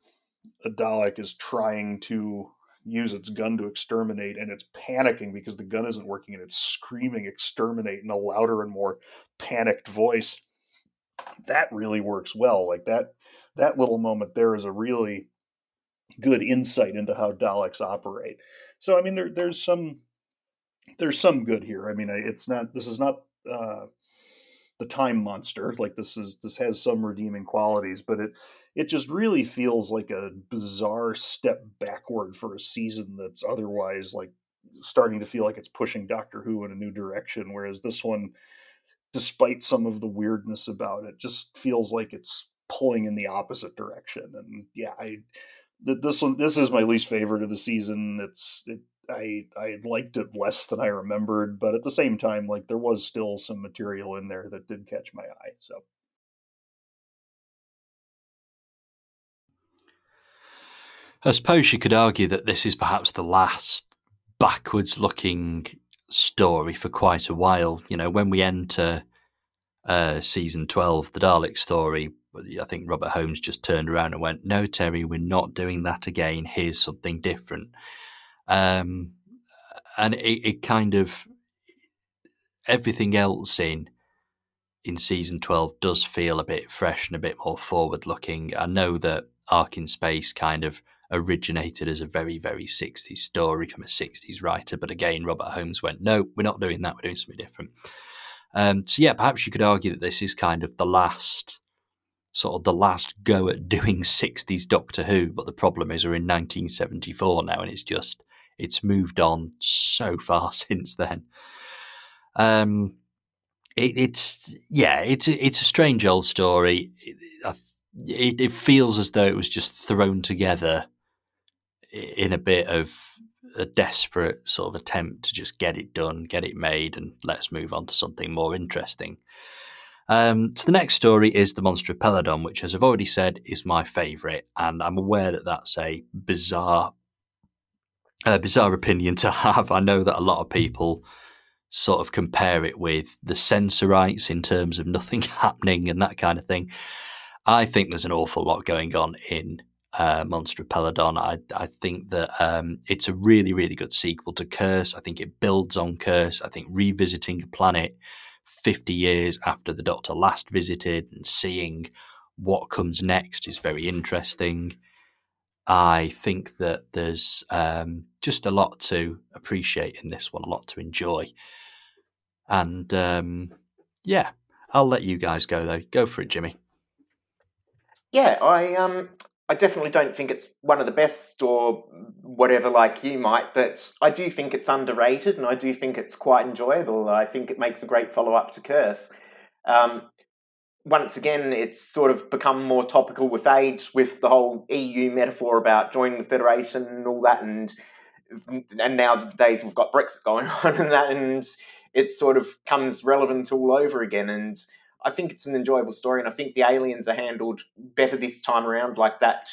a Dalek is trying to use its gun to exterminate and it's panicking because the gun isn't working and it's screaming exterminate in a louder and more panicked voice. That really works well. Like that that little moment there is a really good insight into how Daleks operate. So i mean there there's some there's some good here. I mean it's not this is not uh, the time monster. Like this is this has some redeeming qualities but it it just really feels like a bizarre step backward for a season that's otherwise like starting to feel like it's pushing doctor who in a new direction whereas this one despite some of the weirdness about it just feels like it's pulling in the opposite direction and yeah i this one this is my least favorite of the season it's it I I liked it less than I remembered, but at the same time, like there was still some material in there that did catch my eye. So. I suppose you could argue that this is perhaps the last backwards looking story for quite a while. You know, when we enter uh, season 12, the Dalek story, I think Robert Holmes just turned around and went, No, Terry, we're not doing that again. Here's something different. Um, and it, it kind of everything else in in season 12 does feel a bit fresh and a bit more forward looking. I know that Ark in Space kind of originated as a very, very 60s story from a 60s writer, but again, Robert Holmes went, no, we're not doing that, we're doing something different. Um, so, yeah, perhaps you could argue that this is kind of the last sort of the last go at doing 60s Doctor Who, but the problem is we're in 1974 now and it's just it's moved on so far since then. Um, it, it's yeah, it's it's a strange old story. It, it, it feels as though it was just thrown together in a bit of a desperate sort of attempt to just get it done, get it made, and let's move on to something more interesting. Um, so the next story is the Monster of Peladon, which, as I've already said, is my favourite, and I'm aware that that's a bizarre a bizarre opinion to have. I know that a lot of people sort of compare it with the Sensorites in terms of nothing happening and that kind of thing. I think there's an awful lot going on in uh, Monster of Peladon. I, I think that um, it's a really, really good sequel to Curse. I think it builds on Curse. I think revisiting a planet 50 years after the Doctor last visited and seeing what comes next is very interesting. I think that there's um, just a lot to appreciate in this one, a lot to enjoy. And um, yeah, I'll let you guys go though. Go for it, Jimmy. Yeah, I um I definitely don't think it's one of the best or whatever like you might, but I do think it's underrated and I do think it's quite enjoyable. I think it makes a great follow up to Curse. Um, once again, it's sort of become more topical with age, with the whole EU metaphor about joining the Federation and all that, and and nowadays we've got Brexit going on and that, and it sort of comes relevant all over again. And I think it's an enjoyable story, and I think the aliens are handled better this time around, like that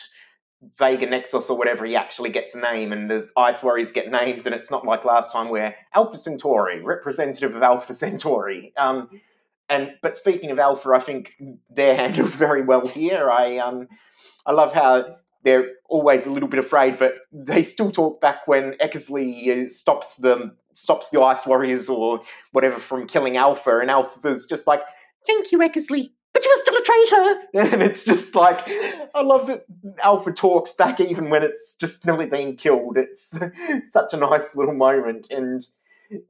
Vega Nexos or whatever. He actually gets a name, and the Ice Warriors get names, and it's not like last time where Alpha Centauri, representative of Alpha Centauri. Um, and but speaking of Alpha, I think they're handled very well here. I um, I love how they're always a little bit afraid, but they still talk back when Eckersley uh, stops them, stops the Ice Warriors or whatever from killing Alpha, and Alpha's just like, thank you, Eckersley, but you were still a traitor. And it's just like, I love that Alpha talks back even when it's just nearly being killed. It's such a nice little moment. And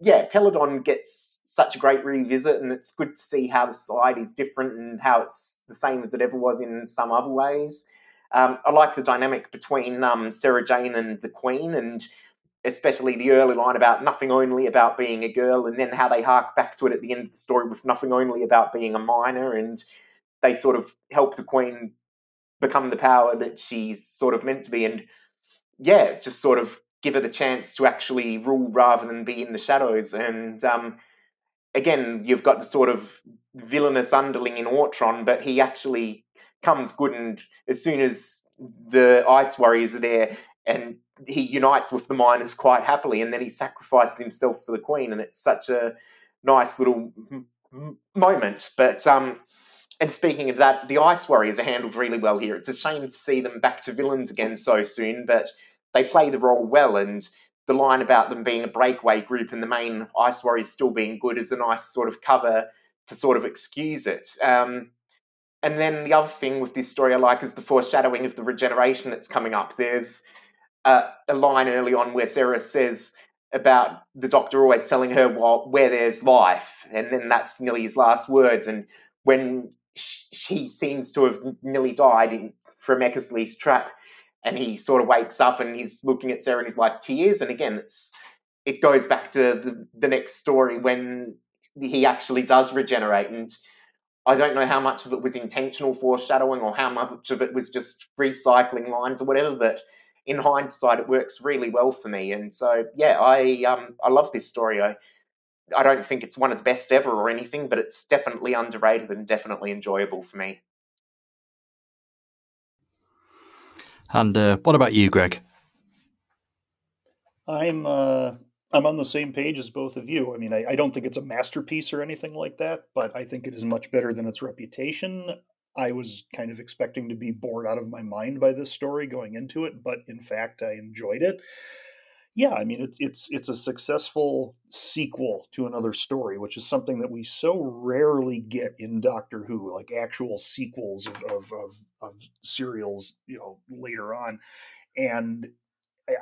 yeah, Peladon gets such a great revisit, and it's good to see how the side is different and how it's the same as it ever was in some other ways. Um, I like the dynamic between um, Sarah Jane and the Queen, and especially the early line about nothing only about being a girl, and then how they hark back to it at the end of the story with nothing only about being a minor, and they sort of help the queen become the power that she's sort of meant to be, and yeah, just sort of give her the chance to actually rule rather than be in the shadows. And um, again, you've got the sort of villainous underling in Ortron, but he actually comes good, and as soon as the Ice Warriors are there, and he unites with the miners quite happily, and then he sacrifices himself for the queen, and it's such a nice little moment. But um, and speaking of that, the Ice Warriors are handled really well here. It's a shame to see them back to villains again so soon, but they play the role well, and the line about them being a breakaway group and the main Ice Warriors still being good is a nice sort of cover to sort of excuse it. Um, and then the other thing with this story I like is the foreshadowing of the regeneration that's coming up. There's uh, a line early on where Sarah says about the doctor always telling her well, where there's life, and then that's nearly his last words. And when she seems to have nearly died in, from Eckersley's trap, and he sort of wakes up and he's looking at Sarah and he's like tears. And again, it goes back to the, the next story when he actually does regenerate and I don't know how much of it was intentional foreshadowing or how much of it was just recycling lines or whatever, but in hindsight, it works really well for me. And so, yeah, I um, I love this story. I I don't think it's one of the best ever or anything, but it's definitely underrated and definitely enjoyable for me. And uh, what about you, Greg? I'm uh, I'm on the same page as both of you. I mean, I, I, don't think it's a masterpiece or anything like that, but I think it is much better than its reputation. I was kind of expecting to be bored out of my mind by this story going into it, but in fact, I enjoyed it. Yeah, I mean, it's it's it's a successful sequel to another story, which is something that we so rarely get in Doctor Who, like actual sequels of of, of, of serials, you know, later on. And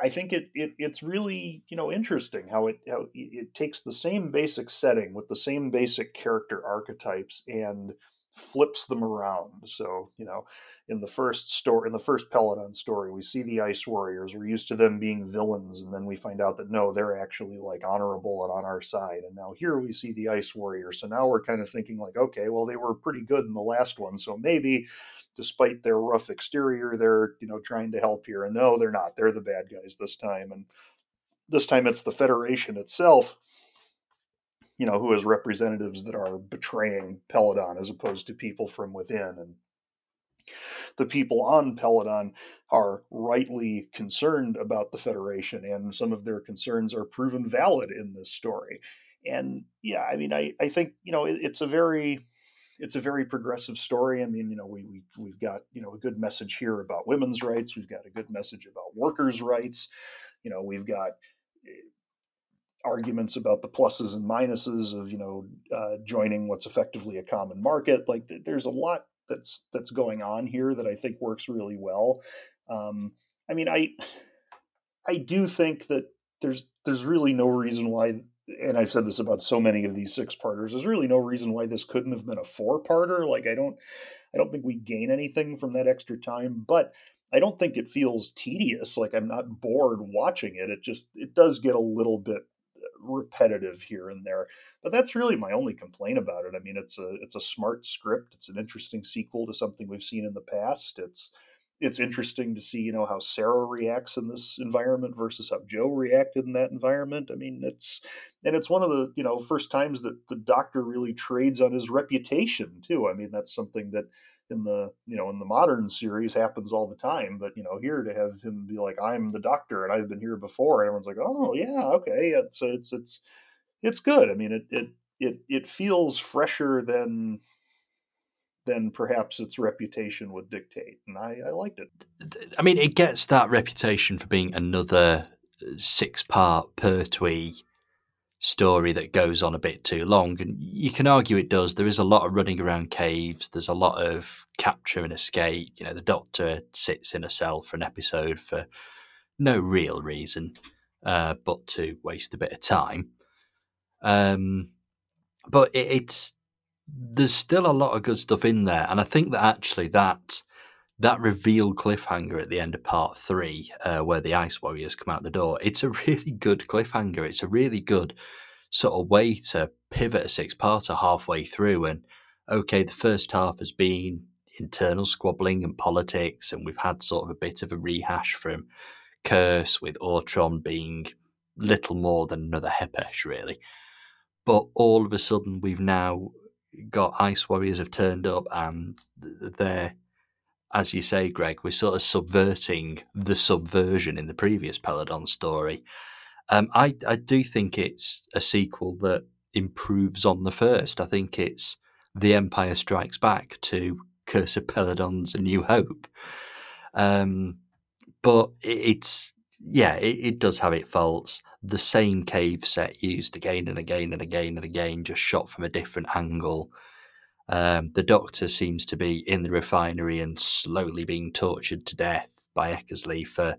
I think it, it it's really you know interesting how it how it takes the same basic setting with the same basic character archetypes and flips them around. So, you know, in the first story, in the first Peladon story, we see the Ice Warriors. We're used to them being villains, and then we find out that no, they're actually like honorable and on our side. And now here we see the Ice Warriors. So now we're kind of thinking like, okay, well, they were pretty good in the last one, so maybe, despite their rough exterior, they're you know trying to help here. And no, they're not. They're the bad guys this time, and this time it's the Federation itself you know, who has representatives that are betraying Peladon as opposed to people from within. And the people on Peladon are rightly concerned about the Federation, and some of their concerns are proven valid in this story. And yeah, I mean, I, I think, you know, it, it's a very it's a very progressive story. I mean, you know, we, we we've got you know a good message here about women's rights. We've got a good message about workers' rights. You know, we've got eh, arguments about the pluses and minuses of you know uh, joining what's effectively a common market. Like th- there's a lot that's that's going on here that I think works really well. Um, I mean, I I do think that there's there's really no reason why and I've said this about so many of these six parters, there's really no reason why this couldn't have been a four parter. Like I don't I don't think we gain anything from that extra time, but I don't think it feels tedious. Like I'm not bored watching it. It just it does get a little bit repetitive here and there. But that's really my only complaint about it. I mean, it's a it's a smart script. It's an interesting sequel to something we've seen in the past. It's it's interesting to see, you know, how Sarah reacts in this environment versus how Jo reacted in that environment. I mean, it's and it's one of the, you know, first times that the doctor really trades on his reputation too. I mean, that's something that in the you know in the modern series happens all the time but you know here to have him be like i'm the doctor and i've been here before and everyone's like oh yeah okay it's it's it's it's good. I mean it it it, it feels fresher than than perhaps its reputation would dictate and i i liked it. I mean it gets that reputation for being another uh, six part per pertwee story that goes on a bit too long. And you can argue it does. There is a lot of running around caves. There's a lot of capture and escape. You know, the Doctor sits in a cell for an episode for no real reason, uh, but to waste a bit of time. Um, but it, it's there's still a lot of good stuff in there, and I think that actually that that reveal cliffhanger at the end of part three, uh, where the Ice Warriors come out the door, it's a really good cliffhanger. It's a really good sort of way to pivot a six parter halfway through. And okay, the first half has been internal squabbling and politics, and we've had sort of a bit of a rehash from Curse with Ortron being little more than another Hepesh, really. But all of a sudden, we've now got Ice Warriors have turned up and they're as you say, Greg, we're sort of subverting the subversion in the previous Peladon story. Um, I, I do think it's a sequel that improves on the first. I think it's The Empire Strikes Back to Curse of Peladon's A New Hope. Um, but it's, yeah, it, it does have its faults. The same cave set used again and again and again and again, just shot from a different angle. Um, the doctor seems to be in the refinery and slowly being tortured to death by Eckersley for.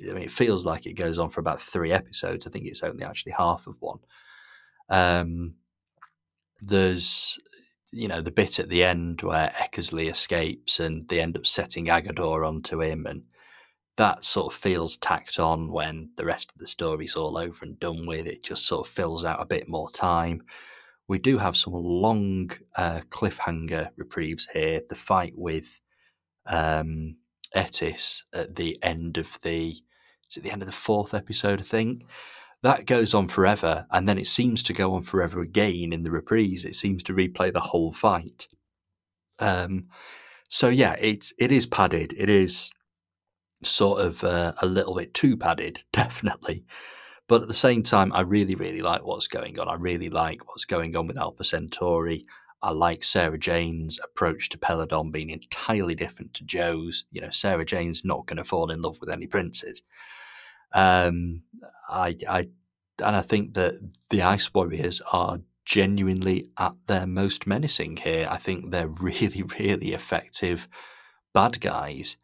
I mean, it feels like it goes on for about three episodes. I think it's only actually half of one. Um, there's, you know, the bit at the end where Eckersley escapes and they end up setting Aggedor onto him, and that sort of feels tacked on when the rest of the story's all over and done with. It just sort of fills out a bit more time we do have some long uh, cliffhanger reprieves here. The fight with um, Ettis at the end of the is it the end of the fourth episode? I think that goes on forever, and then it seems to go on forever again in the reprise. It seems to replay the whole fight. Um, so yeah, it's it is padded. It is sort of uh, a little bit too padded, definitely. But at the same time, I really, really like what's going on. I really like what's going on with Alpha Centauri. I like Sarah Jane's approach to Peladon being entirely different to Jo's. You know, Sarah Jane's not going to fall in love with any princes. Um, I, I, and I think that the Ice Warriors are genuinely at their most menacing here. I think they're really, really effective bad guys.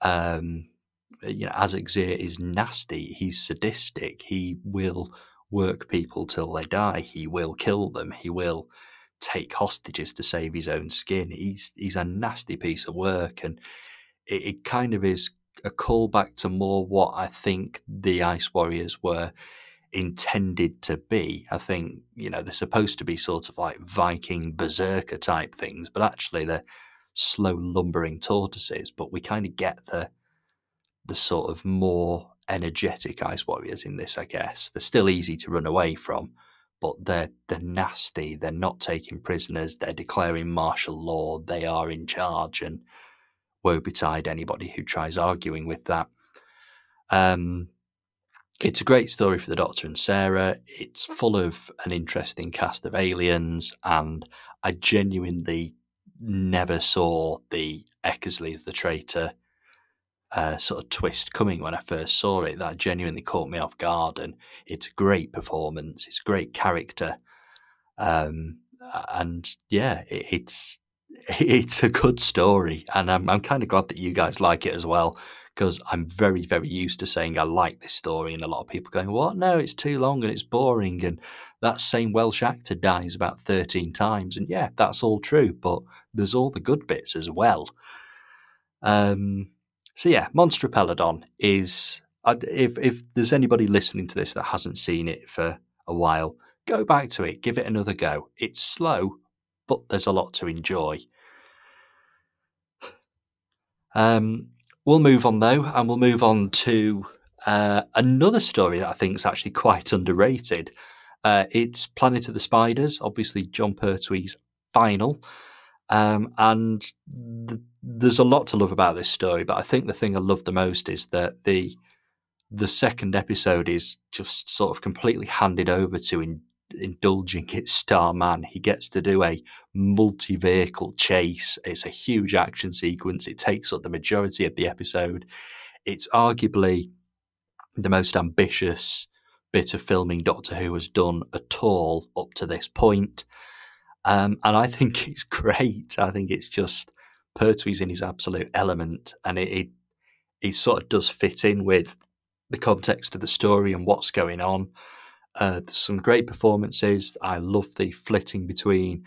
Um, you know, Azek is nasty. He's sadistic. He will work people till they die. He will kill them. He will take hostages to save his own skin. He's he's a nasty piece of work, and it, it kind of is a callback to more what I think the Ice Warriors were intended to be. I think you know they're supposed to be sort of like Viking berserker type things, but actually they're slow lumbering tortoises. But we kind of get the the sort of more energetic Ice Warriors in this, I guess. They're still easy to run away from, but they're they're nasty. They're not taking prisoners. They're declaring martial law. They are in charge, and woe betide anybody who tries arguing with that. Um, it's a great story for the Doctor and Sarah. It's full of an interesting cast of aliens, and I genuinely never saw the Eckersley as the traitor uh, sort of twist coming when I first saw it. That genuinely caught me off guard, and it's a great performance. It's great character, um, and yeah, it, it's it's a good story, and I'm I'm kind of glad that you guys like it as well because I'm very, very used to saying I like this story, and a lot of people going, "What? No, it's too long and it's boring." And that same Welsh actor dies about thirteen times, and yeah, that's all true. But there's all the good bits as well. Um, so yeah, Monster Peladon is if if there's anybody listening to this that hasn't seen it for a while, go back to it, give it another go. It's slow, but there's a lot to enjoy. Um, we'll move on though, and we'll move on to uh, another story that I think is actually quite underrated. Uh, it's Planet of the Spiders, obviously Jon Pertwee's final. Um, and th- there's a lot to love about this story, but I think the thing I love the most is that the the second episode is just sort of completely handed over to in, indulging its star man. He gets to do a multi vehicle chase. It's a huge action sequence. It takes up the majority of the episode. It's arguably the most ambitious bit of filming Doctor Who has done at all up to this point. Um, and I think it's great. I think it's just Pertwee's in his absolute element, and it, it, it sort of does fit in with the context of the story and what's going on. Uh, there's some great performances. I love the flitting between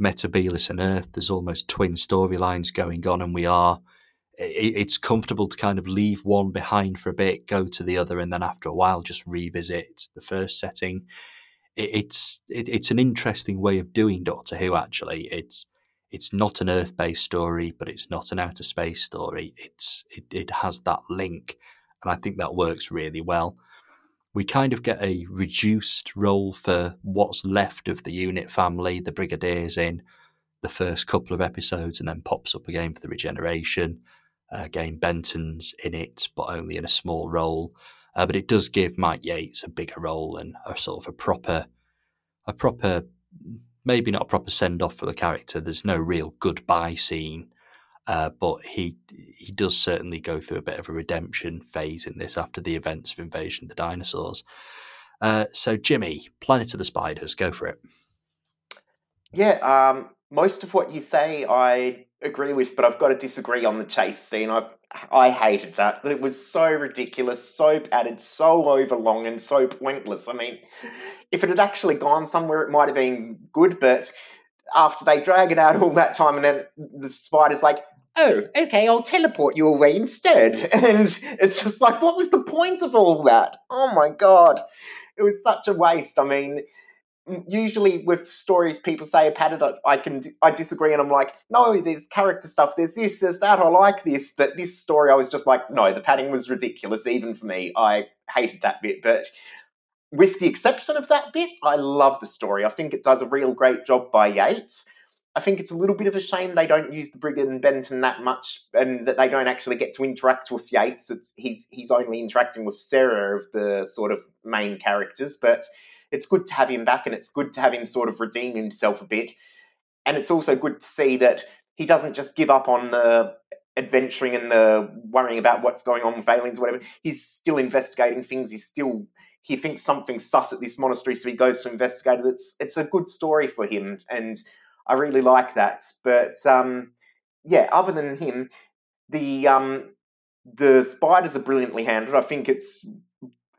Metebelis and Earth. There's almost twin storylines going on, and we are. It, it's comfortable to kind of leave one behind for a bit, go to the other, and then after a while just revisit the first setting. It, it's it, it's an interesting way of doing Doctor Who. Actually, it's it's not an Earth-based story, but it's not an outer space story. It's it, it has that link, and I think that works really well we kind of get a reduced role for what's left of the unit family. The Brigadier's in the first couple of episodes and then pops up again for the regeneration. Uh, again, Benton's in it, but only in a small role. Uh, but it does give Mike Yates a bigger role and a sort of a proper, a proper, maybe not a proper send off for the character. There's no real goodbye scene uh, but he he does certainly go through a bit of a redemption phase in this after the events of Invasion of the Dinosaurs. Uh, so, Jimmy, Planet of the Spiders, go for it. Yeah, um, most of what you say I agree with, but I've got to disagree on the chase scene. I I hated that. It was so ridiculous, so padded, so overlong, and so pointless. I mean, if it had actually gone somewhere, it might have been good, but after they drag it out all that time, and then the spider's like, oh, okay, I'll teleport you away instead. And it's just like, what was the point of all that? Oh my god. It was such a waste. I mean, usually with stories people say are padded, I can I disagree and I'm like, no, there's character stuff, there's this, there's that, I like this. But this story I was just like, no, the padding was ridiculous, even for me. I hated that bit. But with the exception of that bit, I love the story. I think it does a real great job by Yates. I think it's a little bit of a shame they don't use the Brigand and Benton that much, and that they don't actually get to interact with Yates. It's he's he's only interacting with Sarah of the sort of main characters, but it's good to have him back, and it's good to have him sort of redeem himself a bit. And it's also good to see that he doesn't just give up on the adventuring and the worrying about what's going on with aliens, or whatever. He's still investigating things. He's still he thinks something's sus at this monastery, so he goes to investigate it. It's it's a good story for him, and I really like that. But um, yeah, other than him, the um, the spiders are brilliantly handled. I think it's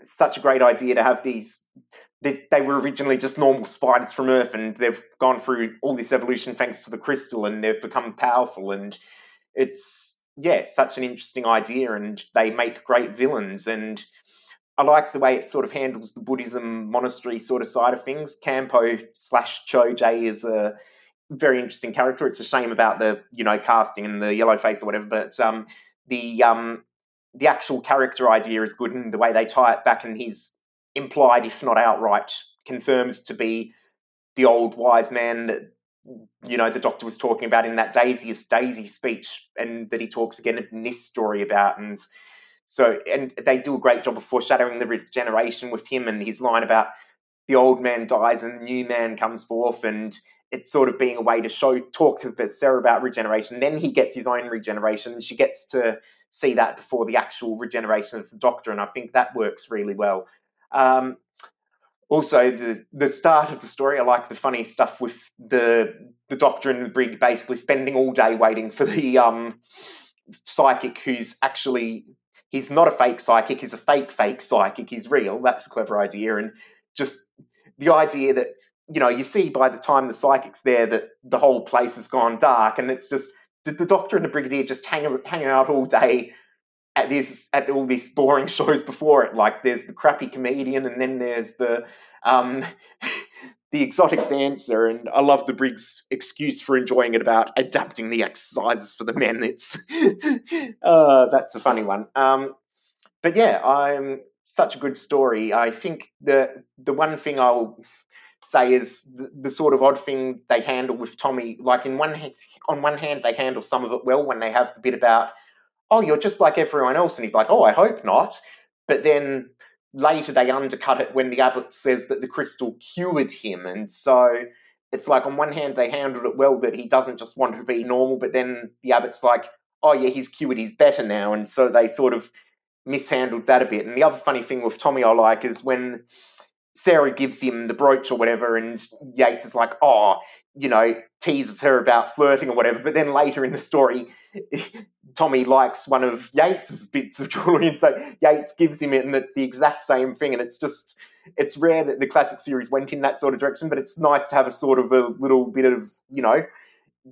such a great idea to have these. They, they were originally just normal spiders from Earth, and they've gone through all this evolution thanks to the crystal, and they've become powerful. And it's yeah, such an interesting idea, and they make great villains. And I like the way it sort of handles the Buddhism monastery sort of side of things. K'anpo slash Cho-je is a very interesting character. It's a shame about the you know casting and the yellow face or whatever, but um, the um, the actual character idea is good, and the way they tie it back, and he's implied, if not outright, confirmed to be the old wise man that you know the doctor was talking about in that Daisy Daisy speech, and that he talks again in this story about, and so and they do a great job of foreshadowing the regeneration with him and his line about the old man dies and the new man comes forth and it's sort of being a way to show talk to Sarah about regeneration. Then he gets his own regeneration, and she gets to see that before the actual regeneration of the Doctor, and I think that works really well. Um, also, the the start of the story, I like the funny stuff with the the Doctor and the Brig basically spending all day waiting for the um, psychic who's actually he's not a fake psychic, he's a fake fake psychic, he's real. That's a clever idea. And just the idea that, you know, you see by the time the psychic's there that the whole place has gone dark and it's just the, the doctor and the brigadier just hang, hanging out all day at at all these boring shows before it. Like there's the crappy comedian and then there's the um the exotic dancer, and I love the Brig's excuse for enjoying it about adapting the exercises for the men. It's uh, that's a funny one. Um, but yeah, I'm such a good story. I think the the one thing I'll say is the, the, sort of odd thing they handle with Tommy. Like in one on one hand, they handle some of it well when they have the bit about, oh, you're just like everyone else, and he's like, oh, I hope not. But then later they undercut it when the abbot says that the crystal cured him. And so it's like, on one hand, they handled it well that he doesn't just want to be normal, but then the abbot's like, oh, yeah, he's cured, he's better now. And so they sort of mishandled that a bit. And the other funny thing with Tommy I like is when Sarah gives him the brooch or whatever, and Yates is like, oh, you know, teases her about flirting or whatever. But then later in the story, Tommy likes one of Yates's bits of jewelry, and so Yates gives him it, and it's the exact same thing. And it's just, it's rare that the classic series went in that sort of direction, but it's nice to have a sort of a little bit of, you know,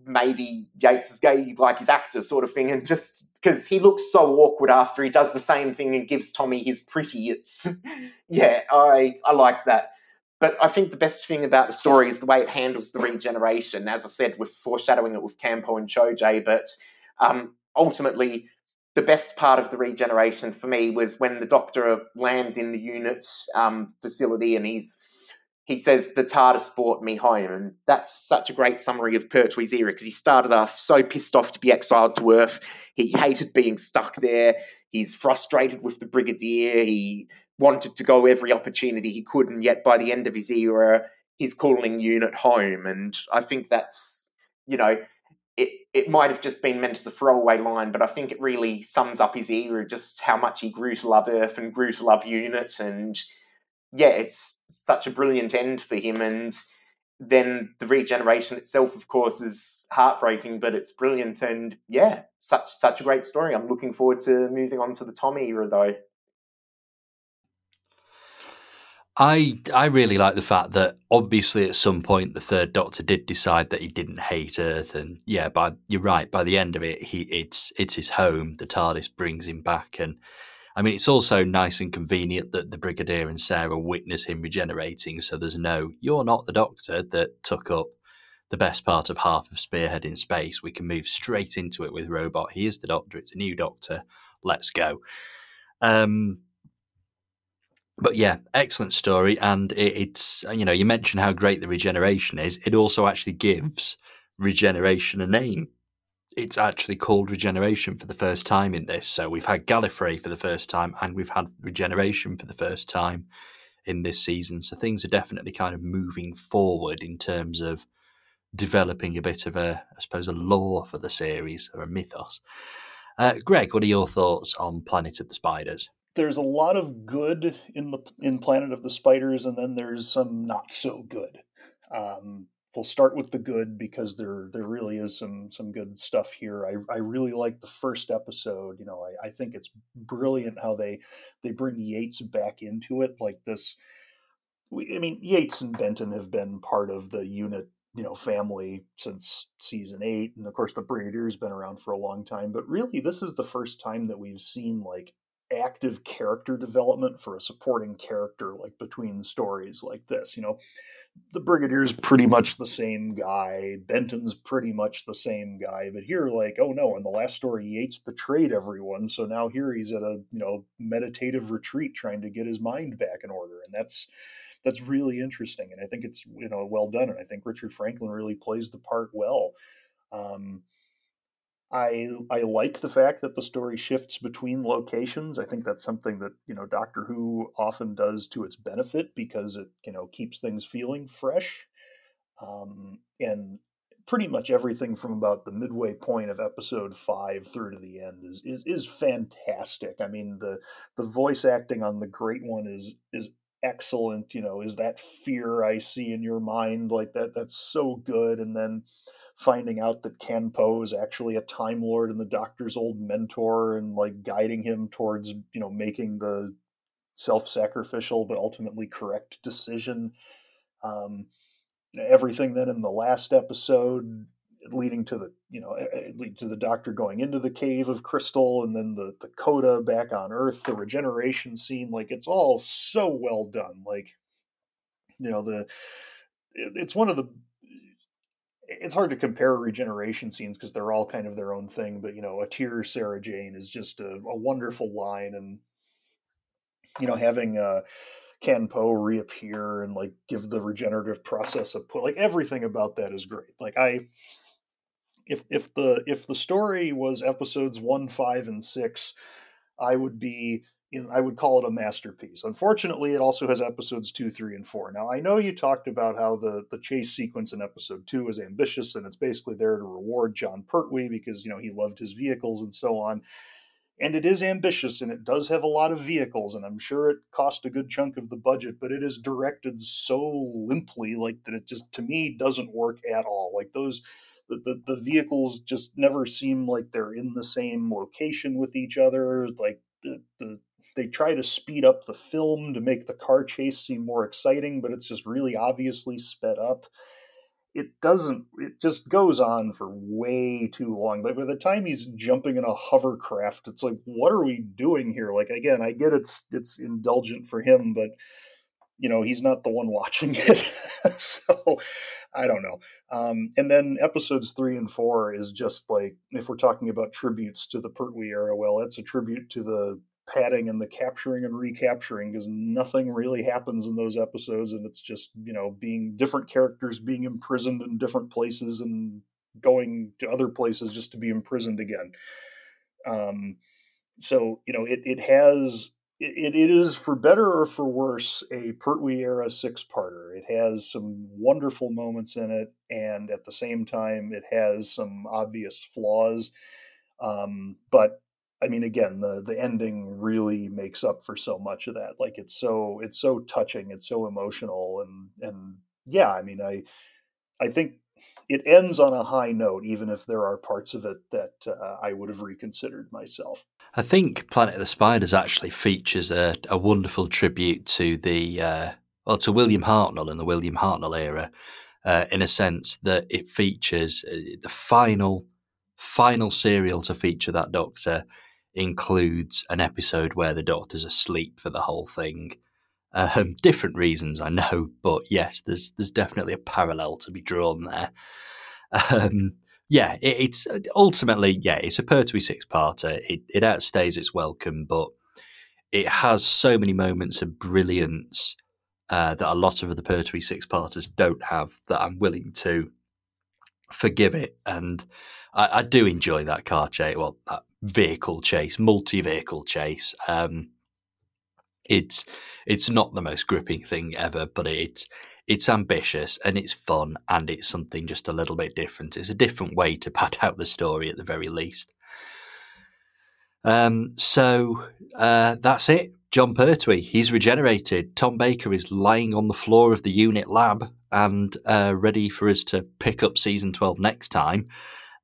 maybe Yates is gay like his actor sort of thing, and just because he looks so awkward after he does the same thing and gives Tommy his pretty, it's yeah, I I like that. But I think the best thing about the story is the way it handles the regeneration. As I said, with foreshadowing it with K'anpo and Cho-je, but um, ultimately, the best part of the regeneration for me was when the doctor lands in the unit um, facility and he's he says the TARDIS brought me home, and that's such a great summary of Pertwee's era because he started off so pissed off to be exiled to Earth. He hated being stuck there. He's frustrated with the Brigadier. He wanted to go every opportunity he could, and yet by the end of his era, he's calling unit home. And I think that's you know it, it might have just been meant as a throwaway line, but I think it really sums up his era, just how much he grew to love Earth and grew to love Unit. And yeah, it's such a brilliant end for him. And then the regeneration itself, of course, is heartbreaking, but it's brilliant. And yeah, such such a great story. I'm looking forward to moving on to the Tommy era, though. I I really like the fact that obviously at some point the third Doctor did decide that he didn't hate Earth, and yeah, by you're right. By the end of it, he it's it's his home. The TARDIS brings him back, and I mean it's also nice and convenient that the Brigadier and Sarah witness him regenerating. So there's no you're not the Doctor that took up the best part of half of Spearhead in space. We can move straight into it with Robot. He is the Doctor. It's a new Doctor. Let's go. Um, but yeah, excellent story, and it, it's you know you mentioned how great the regeneration is. It also actually gives regeneration a name. It's actually called regeneration for the first time in this. So we've had Gallifrey for the first time, and we've had regeneration for the first time in this season. So things are definitely kind of moving forward in terms of developing a bit of a, I suppose, a lore for the series or a mythos. Uh, Greg, what are your thoughts on Planet of the Spiders? There's a lot of good in the in Planet of the Spiders, and then there's some not so good. Um, we'll start with the good because there there really is some some good stuff here. I, I really like the first episode. You know, I, I think it's brilliant how they they bring Yates back into it like this. We, I mean, Yates and Benton have been part of the unit you know family since season eight and of course the brigadier's been around for a long time but really this is the first time that we've seen like active character development for a supporting character like between stories like this you know? The brigadier's pretty much the same guy benton's pretty much the same guy but here like oh no in the last story yates betrayed everyone so now here he's at a you know meditative retreat trying to get his mind back in order and that's that's really interesting and i think it's you know well done and i think richard franklin really plays the part well. Um, I I like the fact that the story shifts between locations. I think that's something that you know Doctor Who often does to its benefit because it you know keeps things feeling fresh. Um, and pretty much everything from about the midway point of episode five through to the end is is is fantastic. I mean the the voice acting on the Great One is is excellent. You know, is that fear I see in your mind like that? That's so good. And then finding out that K'anpo is actually a Time Lord and the Doctor's old mentor, and like guiding him towards you know making the self-sacrificial but ultimately correct decision. Um, everything then in the last episode leading to the you know leading to the doctor going into the cave of crystal and then the the coda back on earth the regeneration scene like it's all so well done like you know the it's one of the it's hard to compare regeneration scenes because they're all kind of their own thing but you know a tear sarah jane is just a, a wonderful line and you know having uh K'anpo reappear and like give the regenerative process a put like everything about that is great. Like I if if the if the story was episodes 1, 5 and 6, I would be I would call it a masterpiece. Unfortunately, it also has episodes two, three, and four. Now, I know you talked about how the the chase sequence in episode two is ambitious, and it's basically there to reward Jon Pertwee because you know he loved his vehicles and so on and it is ambitious and it does have a lot of vehicles and i'm sure it cost a good chunk of the budget but it is directed so limply like that it just to me doesn't work at all like those the, the, the vehicles just never seem like they're in the same location with each other like the, the they try to speed up the film to make the car chase seem more exciting but it's just really obviously sped up. It doesn't it just goes on for way too long but by the time he's jumping in a hovercraft it's like what are we doing here? Like again i get it's it's indulgent for him but you know he's not the one watching it. So i don't know. Um, and then episodes three and four is just like if we're talking about tributes to the pertwee era well it's a tribute to the padding and the capturing and recapturing because nothing really happens in those episodes and it's just you know being different characters being imprisoned in different places and going to other places just to be imprisoned again. Um, so you know it, it has it, it is for better or for worse a pertwee era six parter it has some wonderful moments in it and at the same time it has some obvious flaws. Um, but I mean, again, the the ending really makes up for so much of that. Like it's so it's so touching, it's so emotional, and and yeah, I mean, I I think it ends on a high note, even if there are parts of it that uh, I would have reconsidered myself. I think Planet of the Spiders actually features a, a wonderful tribute to the uh, well to William Hartnell and the William Hartnell era, uh, in a sense that it features uh, the final final serial to feature that Doctor includes an episode where the doctor's asleep for the whole thing. Um, different reasons, I know, but yes, there's there's definitely a parallel to be drawn there. Um, yeah, it, it's ultimately yeah, it's a Pertwee six parter. It it outstays its welcome, but it has so many moments of brilliance uh, that a lot of the Pertwee six parters don't have. That I'm willing to forgive it, and I, I do enjoy that car chase. Well, that vehicle chase, multi vehicle chase. Um, it's it's not the most gripping thing ever, but it's it's ambitious and it's fun and it's something just a little bit different. It's a different way to pad out the story at the very least. Um, so uh, that's it. Jon Pertwee, he's regenerated. Tom Baker is lying on the floor of the unit lab and uh, ready for us to pick up season 12 next time.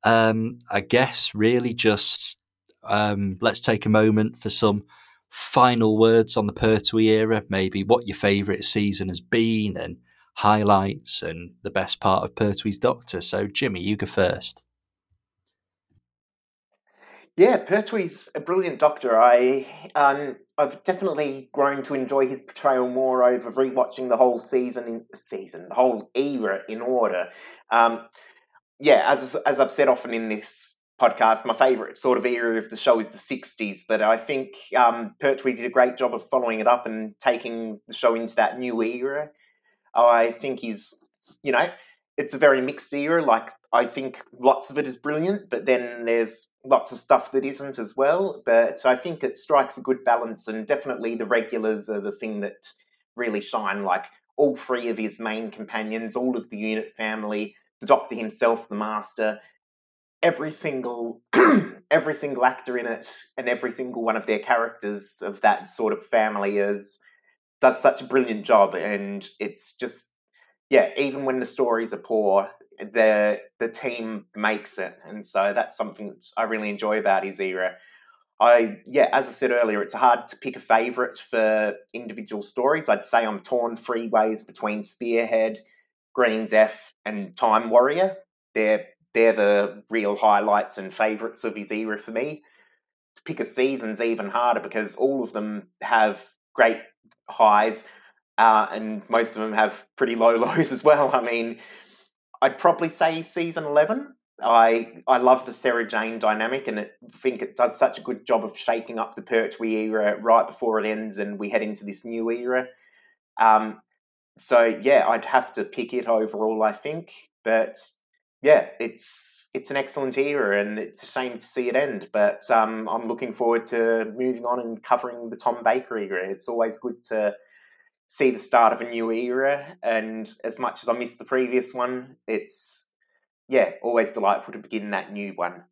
Um, I guess really just um, let's take a moment for some final words on the Pertwee era, maybe what your favourite season has been and highlights and the best part of Pertwee's Doctor. So, Jimmy, you go first. Yeah, Pertwee's a brilliant Doctor. I um, I've definitely grown to enjoy his portrayal more over rewatching the whole season in season, the whole era in order. Um, yeah, as as I've said often in this podcast, my favourite sort of era of the show is the 60s, but I think um, Pertwee did a great job of following it up and taking the show into that new era. I think he's, you know, it's a very mixed era. Like, I think lots of it is brilliant, but then there's lots of stuff that isn't as well. But I think it strikes a good balance, and definitely the regulars are the thing that really shine. Like, all three of his main companions, all of the unit family, the Doctor himself, the Master, every single every single actor in it and every single one of their characters of that sort of family is does such a brilliant job and it's just yeah even when the stories are poor the the team makes it, and so that's something I really enjoy about his era. I yeah, as I said earlier, it's hard to pick a favourite for individual stories. I'd say I'm torn three ways between Spearhead, Green Death, and Time Warrior. They're they're the real highlights and favourites of his era for me. To pick a season's even harder because all of them have great highs, uh, and most of them have pretty low lows as well. I mean, I'd probably say season eleven. I I love the Sarah Jane dynamic, and I think it does such a good job of shaking up the Pertwee era right before it ends, and we head into this new era. Um, so yeah, I'd have to pick it overall. I think, but yeah, it's it's an excellent era, and it's a shame to see it end. But um, I'm looking forward to moving on and covering the Tom Baker era. It's always good to see the start of a new era, and as much as I miss the previous one, it's yeah, always delightful to begin that new one.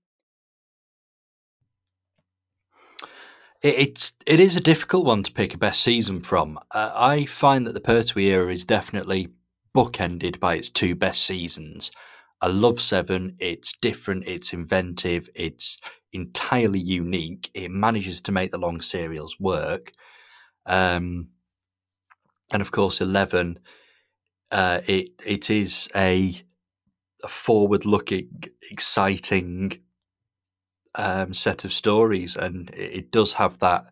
It's it is a difficult one to pick a best season from. Uh, I find that the Pertwee era is definitely bookended by its two best seasons. I love Seven. It's different. It's inventive. It's entirely unique. It manages to make the long serials work. Um, and of course, Eleven. Uh, it it is a a forward looking, exciting um, set of stories, and it, it, does have that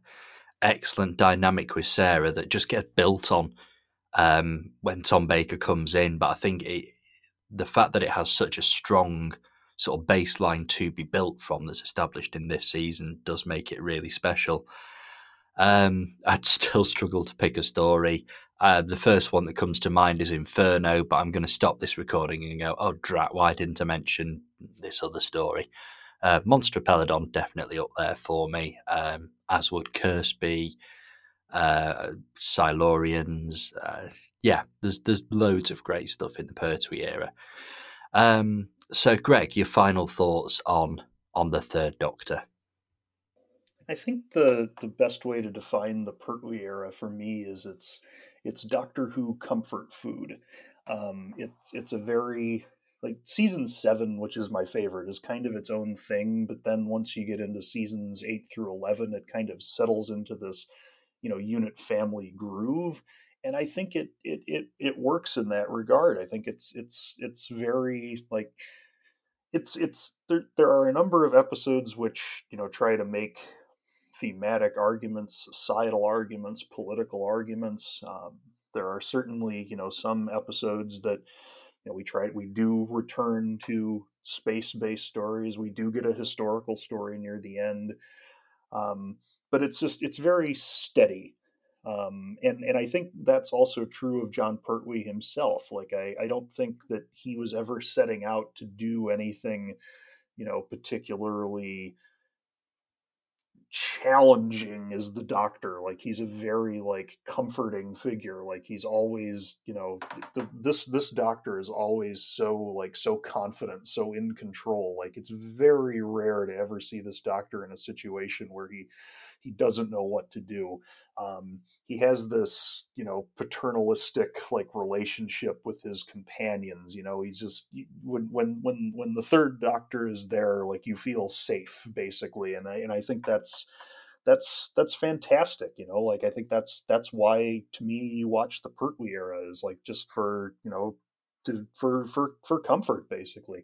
excellent dynamic with Sarah that just gets built on um, when Tom Baker comes in. But I think it, the fact that it has such a strong sort of baseline to be built from that's established in this season does make it really special. Um, I'd still struggle to pick a story. Uh, the first one that comes to mind is Inferno, but I'm going to stop this recording and go, oh, drat, why didn't I mention this other story? Uh, Monster of Peladon definitely up there for me, um, as would Curseby, uh, Silurians. Uh, yeah, there's there's loads of great stuff in the Pertwee era. Um, so, Greg, your final thoughts on on the Third Doctor? I think the the best way to define the Pertwee era for me is it's it's Doctor Who comfort food. Um, it's it's a very like season seven, which is my favorite, is kind of its own thing. But then once you get into seasons eight through eleven, it kind of settles into this, you know, unit family groove. And I think it it it it works in that regard. I think it's it's it's very like it's it's there there are a number of episodes which, you know, try to make thematic arguments, societal arguments, political arguments. Um, there are certainly, you know, some episodes that you know we try we do return to space-based stories. We do get a historical story near the end, um, but it's just it's very steady. Um, and and I think that's also true of Jon Pertwee himself. Like I, I don't think that he was ever setting out to do anything, you know, particularly challenging as the doctor like he's a very like comforting figure like he's always you know the, this this doctor is always so like so confident so in control like it's very rare to ever see this doctor in a situation where he he doesn't know what to do um, he has this you know paternalistic like relationship with his companions you know he's just when when when when the third doctor is there like you feel safe basically and i and i think that's that's that's fantastic you know like i think that's that's why to me you watch the pertwee era is like just for you know to for for for comfort basically.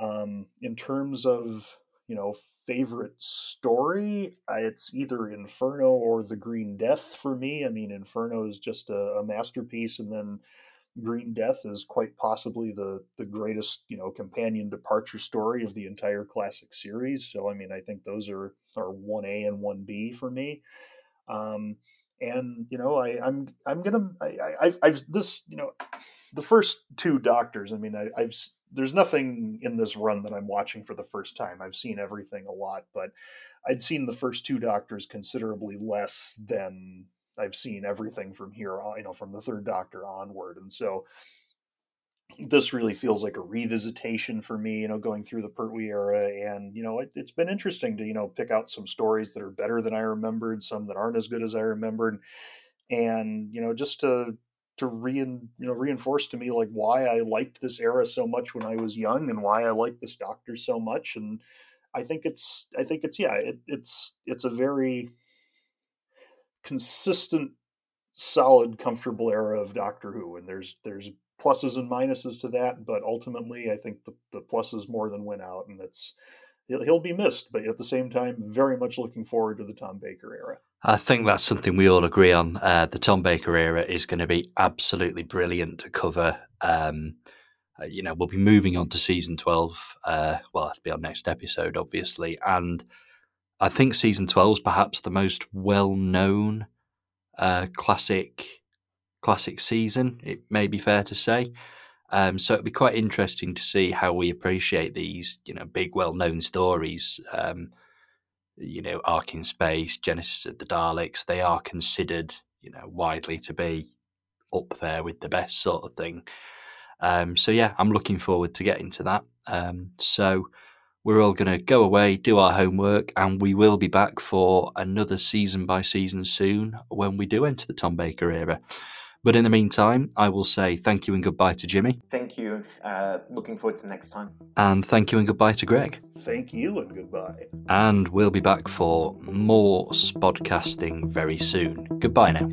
Um in terms of you know, favorite story, it's either Inferno or The Green Death for me. I mean, Inferno is just a, a, masterpiece, and then Green Death is quite possibly the the greatest, you know, companion departure story of the entire classic series. So, I mean, I think those are are one A and one B for me. Um, and you know, I, I'm I'm gonna I, I've I've this you know, the first two Doctors. I mean, I, I've there's nothing in this run that I'm watching for the first time. I've seen everything a lot, but I'd seen the first two Doctors considerably less than I've seen everything from here on, you know, from the third Doctor onward. And so this really feels like a revisitation for me, you know, going through the Pertwee era. And, you know, it, has been interesting to, you know, pick out some stories that are better than I remembered, some that aren't as good as I remembered. And, you know, just to to rein, you know reinforce to me like why I liked this era so much when I was young and why I liked this Doctor so much. And I think it's I think it's yeah it, it's it's a very consistent, solid, comfortable era of Doctor Who, and there's there's pluses and minuses to that, but ultimately I think the the pluses more than win out, and that's he'll, be missed, but at the same time, very much looking forward to the Tom Baker era. I think that's something we all agree on. Uh, the Tom Baker era is going to be absolutely brilliant to cover. Um, uh, you know, we'll be moving on to season 12. Uh, well, that'll be our next episode, obviously. And I think season 12 is perhaps the most well known uh, classic classic season, it may be fair to say. Um, so it'd be quite interesting to see how we appreciate these, you know, big, well-known stories. Um, you know, Ark in Space, Genesis of the Daleks, they are considered, you know, widely to be up there with the best sort of thing. Um, so yeah, I'm looking forward to getting to that. Um, so we're all going to go away, do our homework, and we will be back for another season by season soon when we do enter the Tom Baker era. But in the meantime, I will say thank you and goodbye to Jimmy. Thank you. Uh, looking forward to the next time. And thank you and goodbye to Greg. Thank you and goodbye. And we'll be back for more spodcasting very soon. Goodbye now.